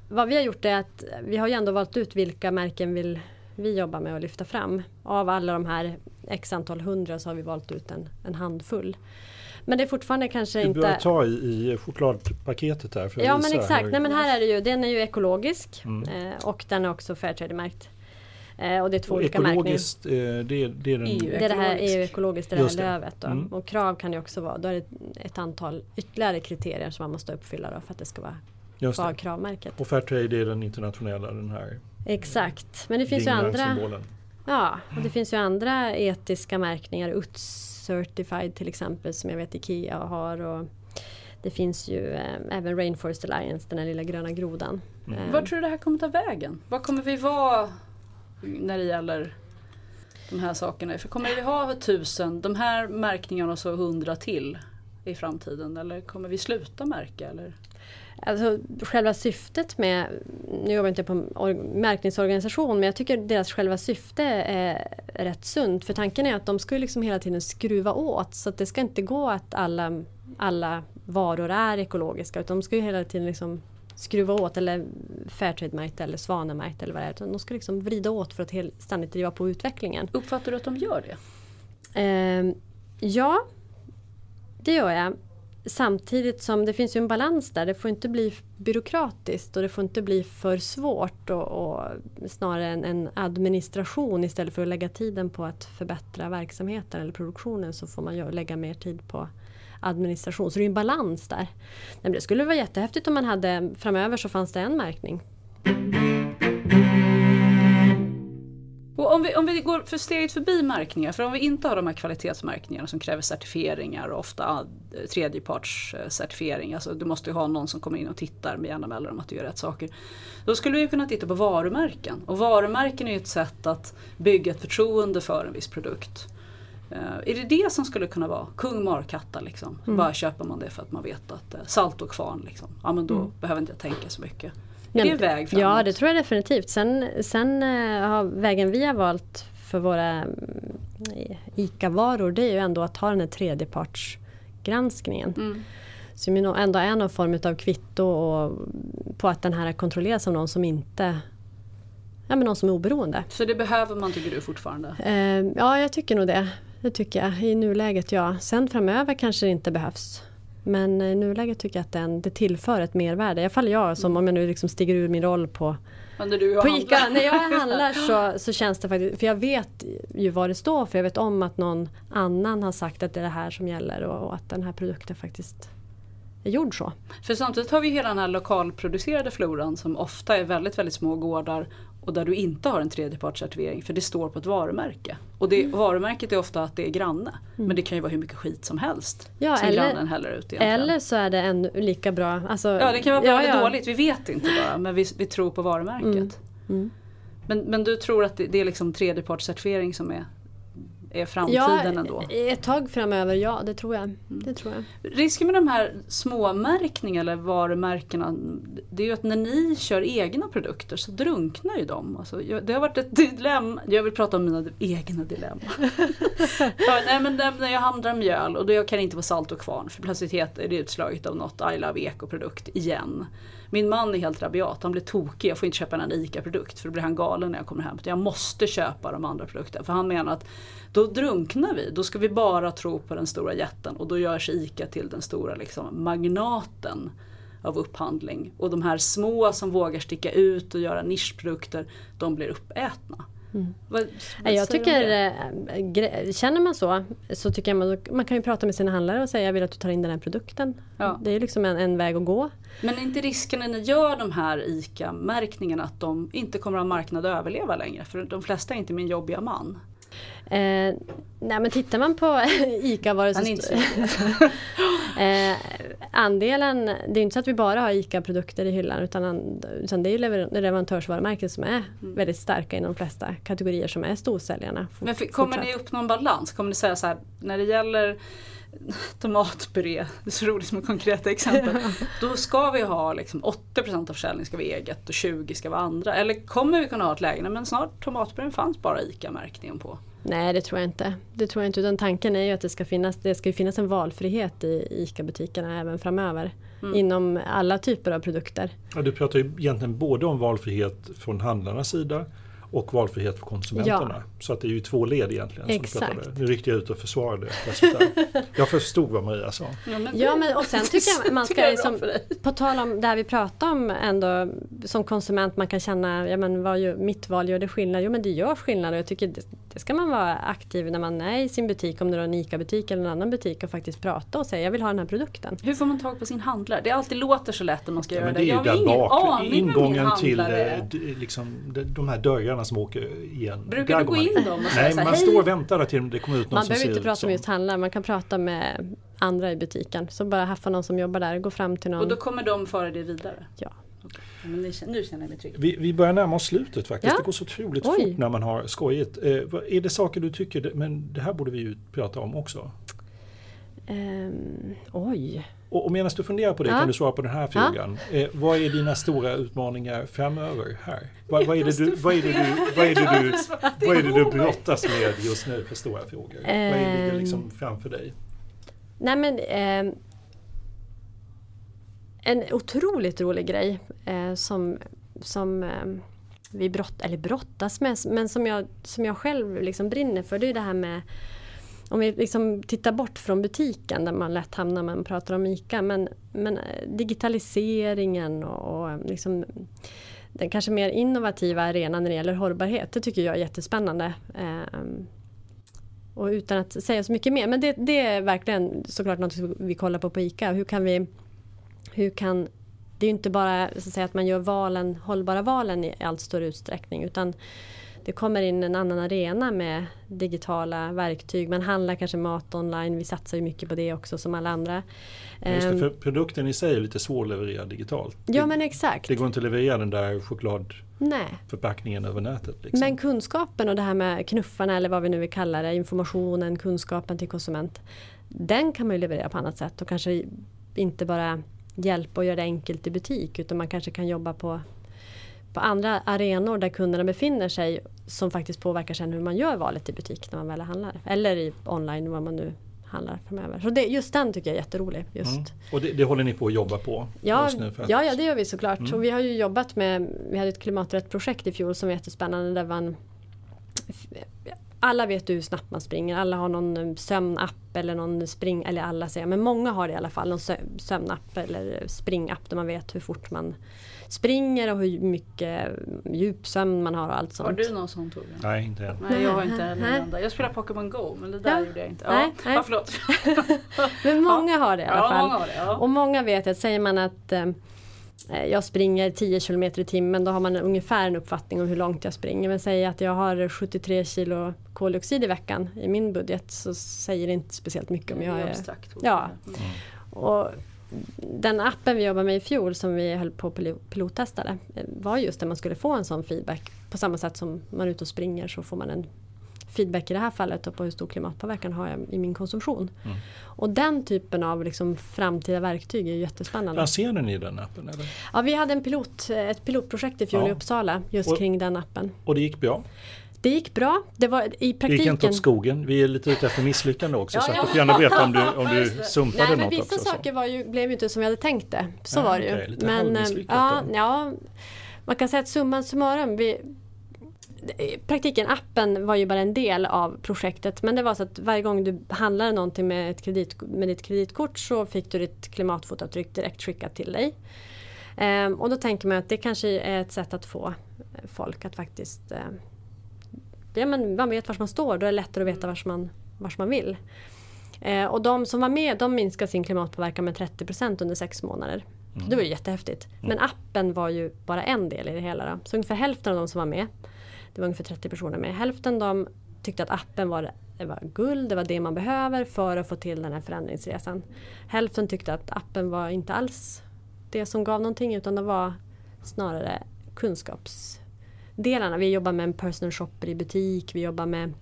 vad vi har gjort är att vi har ju ändå valt ut vilka märken vill vi jobba med att lyfta fram. Av alla de här x antal hundra så har vi valt ut en, en handfull. Men det är fortfarande kanske du inte... Du börjar ta i, i chokladpaketet här. För ja men exakt, här. Nej, men här är det ju, den är ju ekologisk mm. eh, och den är också Fairtrade-märkt. Eh, och det är två och olika ekologiskt, märkningar. Eh, det, det, är den EU det är det här EU-ekologiskt, det, det här lövet. Då. Mm. Och krav kan det också vara. Då är det ett antal ytterligare kriterier som man måste uppfylla då för att det ska vara Just kvar kravmärket. Och Fairtrade är den internationella, den här Exakt, men det finns ju andra Ja, och det finns ju andra etiska märkningar. UTS Certified till exempel som jag vet IKEA har. Och det finns ju eh, även Rainforest Alliance, den här lilla gröna grodan. Mm. Eh. Var tror du det här kommer ta vägen? Vad kommer vi vara när det gäller de här sakerna? För kommer vi ha tusen, de här märkningarna och så hundra till i framtiden? Eller kommer vi sluta märka? Eller? Alltså, själva syftet med, nu jobbar jag inte på märkningsorganisation, men jag tycker deras själva syfte är rätt sunt. För tanken är att de ska liksom hela tiden skruva åt så att det ska inte gå att alla, alla varor är ekologiska utan de ska ju hela tiden liksom skruva åt eller Fairtrade-märkt eller Svanemärkt eller vad det är. De ska liksom vrida åt för att ständigt driva på utvecklingen. Uppfattar du att de gör det? Eh, ja, det gör jag. Samtidigt som det finns ju en balans där. Det får inte bli byråkratiskt och det får inte bli för svårt och, och snarare en, en, administration istället för att lägga tiden på att förbättra verksamheten eller produktionen så får man ju lägga mer tid på administration. Så det är en balans där. Men det skulle vara jättehäftigt om man hade framöver så fanns det en märkning. Och om, vi, om vi går för steget förbi märkningar, för om vi inte har de här kvalitetsmärkningarna som kräver certifieringar och ofta tredjepartscertifiering, alltså du måste ju ha någon som kommer in och tittar med jämna mellanrum att du gör rätt saker. Då skulle vi kunna titta på varumärken. Och varumärken är ju ett sätt att bygga ett förtroende för en viss produkt. Uh, är det det som skulle kunna vara kung markatta liksom? Mm. Bara köper man det för att man vet att uh, salt och kvarn liksom. Ja men då mm. behöver inte jag tänka så mycket. Det väg framåt? Ja det tror jag definitivt. Sen, sen uh, har vägen vi har valt för våra mm, ICA-varor det är ju ändå att ha den här tredjepartsgranskningen. Mm. Som ändå är någon form av kvitto och, på att den här kontrolleras av någon som inte Ja men någon som är oberoende. Så det behöver man tycker du fortfarande? Uh, ja jag tycker nog det. Det tycker jag. I nuläget ja. Sen framöver kanske det inte behövs. Men i nuläget tycker jag att den, det tillför ett mervärde. I alla fall jag som om jag nu liksom stiger ur min roll på på Ica, när jag *laughs* handlar så, så känns det faktiskt, för jag vet ju vad det står för. Jag vet om att någon annan har sagt att det är det här som gäller och, och att den här produkten faktiskt är gjord så. För samtidigt har vi hela den här lokalproducerade floran som ofta är väldigt, väldigt små gårdar och där du inte har en tredjepartscertifiering för det står på ett varumärke. Och det, mm. varumärket är ofta att det är granne. Mm. Men det kan ju vara hur mycket skit som helst ja, som eller, grannen häller ut. Egentligen. Eller så är det en lika bra. Alltså, ja det kan vara bra ja, eller ja. dåligt, vi vet inte bara. Men vi, vi tror på varumärket. Mm. mm. Men, men du tror att det, det är liksom tredjepartscertifiering som är är framtiden ja, ändå? Ett tag framöver, ja det tror jag. Mm. Det tror jag. Risken med de här småmärkningarna eller varumärkena det är ju att när ni kör egna produkter så drunknar ju de. Alltså, det har varit ett dilemma, jag vill prata om mina egna dilemma. *laughs* ja, nej, men när jag handlar mjöl och då kan det inte vara salt och kvarn för plötsligt är det utslaget av något I Love Eco-produkt igen. Min man är helt rabiat, han blir tokig. Jag får inte köpa en ICA-produkt för då blir han galen när jag kommer hem. Jag måste köpa de andra produkterna. För han menar att då drunknar vi. Då ska vi bara tro på den stora jätten och då görs ICA till den stora liksom, magnaten av upphandling. Och de här små som vågar sticka ut och göra nischprodukter, de blir uppätna. Mm. Vad, vad jag tycker, äh, känner man så, så tycker jag man, man kan ju prata med sina handlare och säga jag vill att du tar in den här produkten. Ja. Det är liksom en, en väg att gå. Men är inte risken när ni gör de här ICA-märkningarna att de inte kommer att ha marknad att överleva längre? För de flesta är inte min jobbiga man. Eh, nej men tittar man på *laughs* ICA-varor så... *laughs* eh, andelen, det är inte så att vi bara har ICA-produkter i hyllan utan, utan det är leverantörsvarumärken som är mm. väldigt starka inom de flesta kategorier som är storsäljarna. Men för, kommer ni upp någon balans? Kommer ni säga så här, när det gäller *laughs* tomatpuré, det är så roligt som ett konkreta exempel. *laughs* Då ska vi ha liksom 80% av försäljningen ska vara eget och 20% ska vara andra. Eller kommer vi kunna ha ett läge, men snart tomatpurén fanns bara ICA-märkningen på. Nej det tror jag inte. Det tror jag inte. Utan tanken är ju att det ska finnas, det ska finnas en valfrihet i ICA-butikerna även framöver. mm. inom alla typer av produkter. Ja, du pratar ju egentligen både om valfrihet från handlarnas sida och valfrihet för konsumenterna. Ja. Så att det är ju två led egentligen. Exakt. Som nu ryckte jag ut och försvarade *laughs* Jag förstod vad Maria sa. Ja men, ja, men och sen *laughs* tycker jag man ska, liksom, på tal om det här vi pratar om ändå som konsument man kan känna, ja men vad gör, mitt val gör det skillnad? Jo men det gör skillnad och jag tycker det, det ska man vara aktiv när man är i sin butik, om det är en ICA-butik eller en annan butik och faktiskt prata och säga jag vill ha den här produkten. Hur får man tag på sin handlare? Det alltid låter så lätt när man ska ja, göra det. Jag har ingen bak, aning ingången till eh, liksom, de här dörrarna som åker igen. Brukar du gå in dem och säga Nej, man står och väntar till det kommer ut någon Man som behöver inte prata som. med just handlaren, man kan prata med andra i butiken. Så bara haffa någon som jobbar där, gå fram till någon. Och då kommer de föra det vidare? Ja. Nu, nu känner jag mig trygg. Vi, vi börjar närma oss slutet faktiskt. Ja. Det går så otroligt Oj. fort när man har skojigt. Eh, är det saker du tycker, men det här borde vi ju prata om också? Um, oj. Och, och medan du funderar på det ja. kan du svara på den här frågan. Ja. Eh, vad är dina stora utmaningar framöver här? Vad, vad, är, det du, vad, är, det du, vad, är, det du, vad är det du brottas med just nu för stora frågor? Um, vad är det liksom framför dig? Nej men eh, En otroligt rolig grej eh, som, som eh, vi brott, eller brottas med men som jag, som jag själv liksom brinner för det är det här med om vi liksom tittar bort från butiken där man lätt hamnar när man pratar om ICA. Men, men eh, digitaliseringen och, och eh, liksom den kanske mer innovativa arenan när det gäller hållbarhet. Det tycker jag är jättespännande. Ehm, och utan att säga så mycket mer. Men det, det, är verkligen såklart något vi kollar på på ICA. Hur kan vi... Hur kan, det är inte bara så att, säga, att man gör valen, hållbara valen i allt större utsträckning. Utan det kommer in en annan arena med digitala verktyg. Man handlar kanske mat online. Vi satsar ju mycket på det också som alla andra. Just det, för ehm, produkten i sig är lite svårlevererad digitalt. Ja men exakt. Det går inte att leverera den där chokladförpackningen över nätet. Liksom. Men kunskapen och det här med knuffarna eller vad vi nu vill kalla det, informationen, kunskapen till konsument. Den kan man ju leverera på annat sätt och kanske inte bara hjälpa och göra det enkelt i butik utan man kanske kan jobba på på andra arenor där kunderna befinner sig som faktiskt påverkar sen hur man gör valet i butik när man väl handlar. Eller i online, vad man nu handlar framöver. Så det, just den tycker jag är jätterolig. Just. Mm. Och det, det, håller ni på att jobba på? Ja, nu att... ja, ja, det gör vi såklart. Mm. Och vi har ju jobbat med, vi hade ett klimaträtt projekt i fjol som var jättespännande där man alla vet hur snabbt man springer. Alla har någon sömnapp eller någon spring, eller alla säger, men många har det i alla fall. Någon sömnapp eller springapp där man vet hur fort man springer och hur mycket djupsömn man har och allt sånt. Har du någon sån Torbjörn? Nej, inte än. Nej, jag har inte en enda. Jag spelar Pokémon Go, men det där ja. gjorde jag inte. Ja, nej, nej. Ja, förlåt. *laughs* men många har det i alla ja, fall. Många har det, ja. Och många vet att säger man att eh, jag springer 10 km i timmen, då har man ungefär en uppfattning om hur långt jag springer. Men säger att jag har 73 kilo koldioxid i veckan i min budget så säger det inte speciellt mycket om jag är... Abstrakt. Ja. Mm. Och den appen vi jobbade med i fjol som vi höll på att pilottestade var just där man skulle få en sån feedback. På samma sätt som man är ute och springer så får man en feedback i det här fallet på hur stor klimatpåverkan har jag i min konsumtion. Mm. Och den typen av liksom framtida verktyg är jättespännande. Lanserade ni den appen? Eller? Ja, vi hade en pilot, ett pilotprojekt i fjol ja. i Uppsala just och, kring den appen. Och det gick bra? Det gick bra. Det var i praktiken... Det gick inte åt skogen. Vi är lite ute efter misslyckande också. ja, så ja. du får gärna berätta om du, *laughs* om du sumpade Nej, men något vissa också. Saker var ju, blev ju inte som vi hade tänkt det. Så Nej, var det ju. Okay, lite men, eh, ja, ja, man kan säga att summan summarum. Vi, praktiken, appen var ju bara en del av projektet. Men det var så att varje gång du handlade någonting med, ett kredit, med ditt kreditkort så fick du ditt klimatfotavtryck direkt skickat till dig. Ehm, och då tänker man att det kanske är ett sätt att få folk att faktiskt eh, ja, men man vet var man står, då är det lättare att veta var man, vars man vill. Eh, och de som var med de minskade sin klimatpåverkan med 30% under sex månader. Mm. Det var ju jättehäftigt. Mm. Men appen var ju bara en del i det hela. Då. Så ungefär hälften av de som var med, det var ungefär 30 personer med, hälften de tyckte att appen var, det var guld, det var det man behöver för att få till den här förändringsresan. Hälften tyckte att appen var inte alls det som gav någonting utan det var snarare kunskaps delarna. Vi jobbar med en personal shopper i butik, vi jobbar med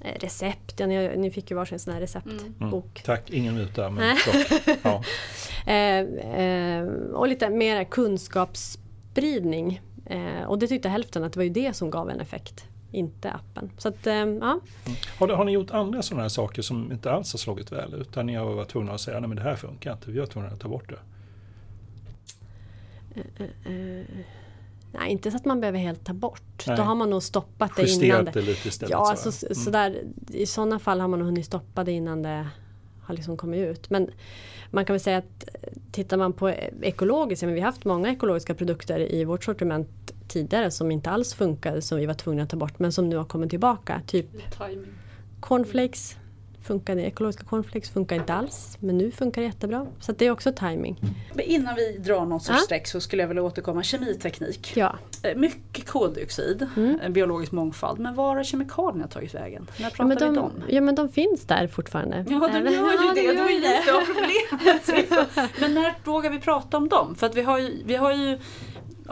eh, recept. Ja, ni, ni fick ju varsin sån här receptbok. Mm. Tack, ingen muta. Men *laughs* ja. eh, eh, och lite mer kunskapsspridning. Eh, och det tyckte hälften att det var ju det som gav en effekt. Inte appen. Så att, eh, ja. Mm. Har, har, ni gjort andra sådana här saker som inte alls har slagit väl ut? Där ni har varit tvungna att säga att det här funkar inte, vi har tvungna att ta bort det. Nej, inte så att man behöver helt ta bort. Nej. Då har man nog stoppat det Justerat innan. det lite istället, Ja, så. så, Mm. så där, i sådana fall har man nog hunnit stoppa det innan det har liksom kommit ut. Men man kan väl säga att tittar man på ekologiskt, men vi har haft många ekologiska produkter i vårt sortiment tidigare som inte alls funkade, som vi var tvungna att ta bort, men som nu har kommit tillbaka. Typ cornflakes, funkade, ekologiska cornflakes funkar inte alls, men nu funkar det jättebra. Så det är också timing. Men innan vi drar något sorts Ja. streck så skulle jag vilja återkomma. Kemiteknik. Ja. Eh, Mycket koldioxid, Mm. biologisk mångfald. Men var har kemikalierna tagit vägen? När Ja pratar men, vi de, dem? ja men de finns där fortfarande. Ja, de gör ju Ja, det. de Det var ju lite av problemet. *laughs* Men när vågar vi prata om dem? För att vi har ju, vi har ju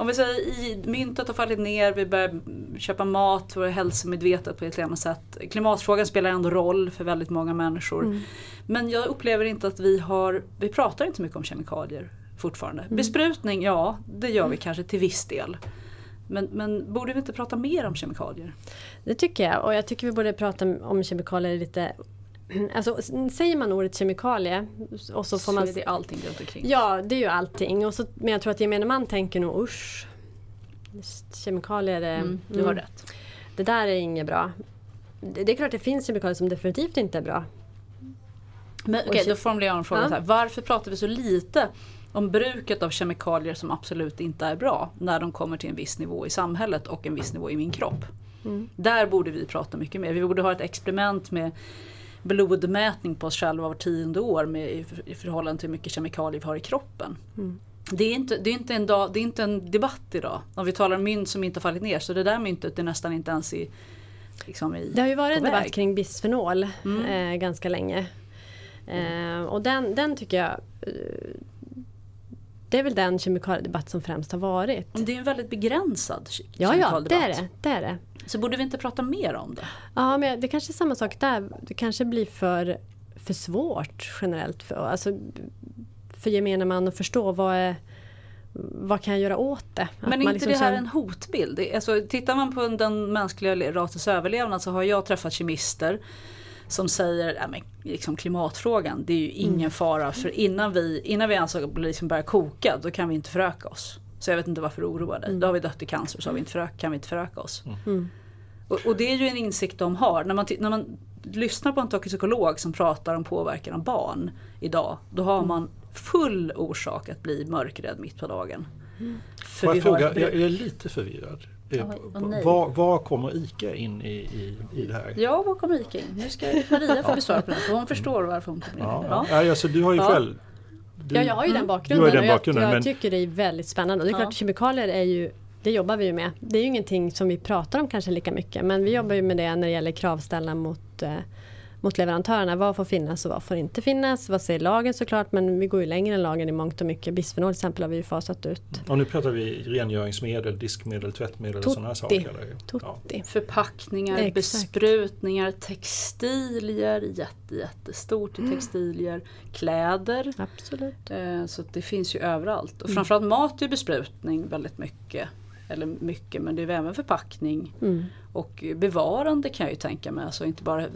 om vi säger i myntet har fallit ner, vi börjar köpa mat, vi är hälsomedvetet på ett eller annat sätt. Klimatfrågan spelar ändå roll för väldigt många människor. Mm. Men jag upplever inte att vi har, vi pratar inte mycket om kemikalier fortfarande. Besprutning, ja det gör vi kanske till viss del. Men, men borde vi inte prata mer om kemikalier? Det tycker jag och jag tycker vi borde prata om kemikalier lite *clears throat* Alltså, säger man ordet kemikalie och så får man... är det allting runt omkring. Ja, det är ju allting. Och så, men jag tror att gemene man tänker nog usch. Kemikalier är... Mm, du har rätt. Det där är inget bra. Det, det är klart det finns kemikalier som definitivt inte är bra. Men okej, då formulerar jag en fråga Ja. så här. Varför pratar vi så lite om bruket av kemikalier som absolut inte är bra när de kommer till en viss nivå i samhället och en viss nivå i min kropp? Mm. Där borde vi prata mycket mer. Vi borde ha ett experiment med blodmätning på oss själva var tionde år med, i, i förhållande till hur mycket kemikalier vi har i kroppen. Mm. Det är, inte, det, är inte en dag, det är inte en debatt idag. Om vi talar om mynt som inte har fallit ner så det där myntet är nästan inte ens i, liksom i Det har ju varit en debatt kring bisfenol Mm. eh, ganska länge. Eh, och den, den tycker jag eh, Det är väl den kemikaliedebatt som främst har varit. Det är en väldigt begränsad ke- Ja, ja, det kemikaliedebatt. är det. det, är det. Så borde vi inte prata mer om det? Ja, men det kanske är samma sak där. Det kanske blir för, för svårt generellt. För, alltså, för gemene man att förstå vad, är, vad kan jag göra åt det? Att Men är inte liksom det här en hotbild? Alltså, tittar man på den mänskliga rasens överlevnad så har jag träffat kemister som säger att liksom klimatfrågan, det är ju ingen Mm. fara för innan vi, innan vi ens liksom börjar koka då kan vi inte föröka oss. Så jag vet inte varför du oroar dig. Då har vi dött i cancer så har vi inte förök, kan vi inte föröka oss. Mm. Och, och det är ju en insikt de har. När man, när man lyssnar på en toxikolog som pratar om påverkan av barn idag, då Mm. har man full orsak att bli mörkrädd mitt på dagen. För Får vi jag har fråga, ett jag är lite förvirrad. Eh. Var, var kommer ICA in i, i, i det här? Ja, var kommer Ica in? Nu ska Maria få besvara på den, för hon förstår varför hon kommer in. Ja, ja. alltså, du har ju Ja. själv... Du, Ja, jag har ju den Mm. bakgrunden. Har den och jag, bakgrunden, jag men- tycker det är väldigt spännande. Och det är Ja. klart, kemikalier är ju det jobbar vi ju med. Det är ju ingenting som vi pratar om kanske lika mycket. Men vi jobbar ju med det när det gäller kravställa mot, eh, mot leverantörerna. Vad får finnas och vad får inte finnas? Vad säger lagen såklart? Men vi går ju längre än lagen i mångt och mycket. Bisfenol till exempel har vi ju fasat ut. Och nu pratar vi rengöringsmedel, diskmedel, tvättmedel och Tutti. sådana saker. Eller? Ja. Tutti. Förpackningar, Exakt. besprutningar, textilier, jätte, jättestort i textilier, kläder. Absolut. Eh, Så det finns ju överallt. Mm. Och framförallt mat är besprutning väldigt mycket. Eller mycket, men det är även förpackning. Mm. Och bevarande kan jag ju tänka mig. Alltså inte bara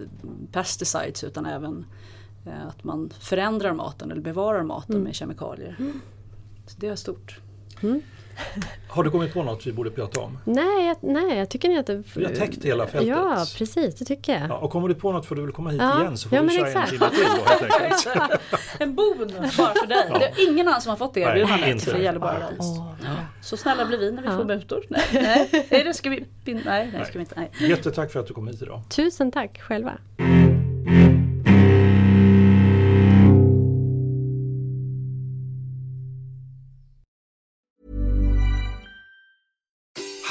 pesticides utan även eh, att man förändrar maten eller bevarar maten Mm. med kemikalier. Så det är stort. Har du kommit på något vi borde prata om? Nej, jag, nej, jag tycker ni att det... Vi har täckt hela fältet. Ja, precis. Det tycker jag. Ja, och kommer du på något får du väl komma hit Ja. igen så får Ja, vi men köra exakt. en till då helt enkelt. *laughs* En bonus bara för dig. Ja. Det är ingen annan som har fått det erbjudandet inte. för Gällivare Ja. Ris. Så snälla blir vi när vi Ja. får mutor. Nej, nej. nej, det ska vi, nej, nej, det ska vi inte. Nej. Jättetack för att du kom hit idag. Tusen tack själva.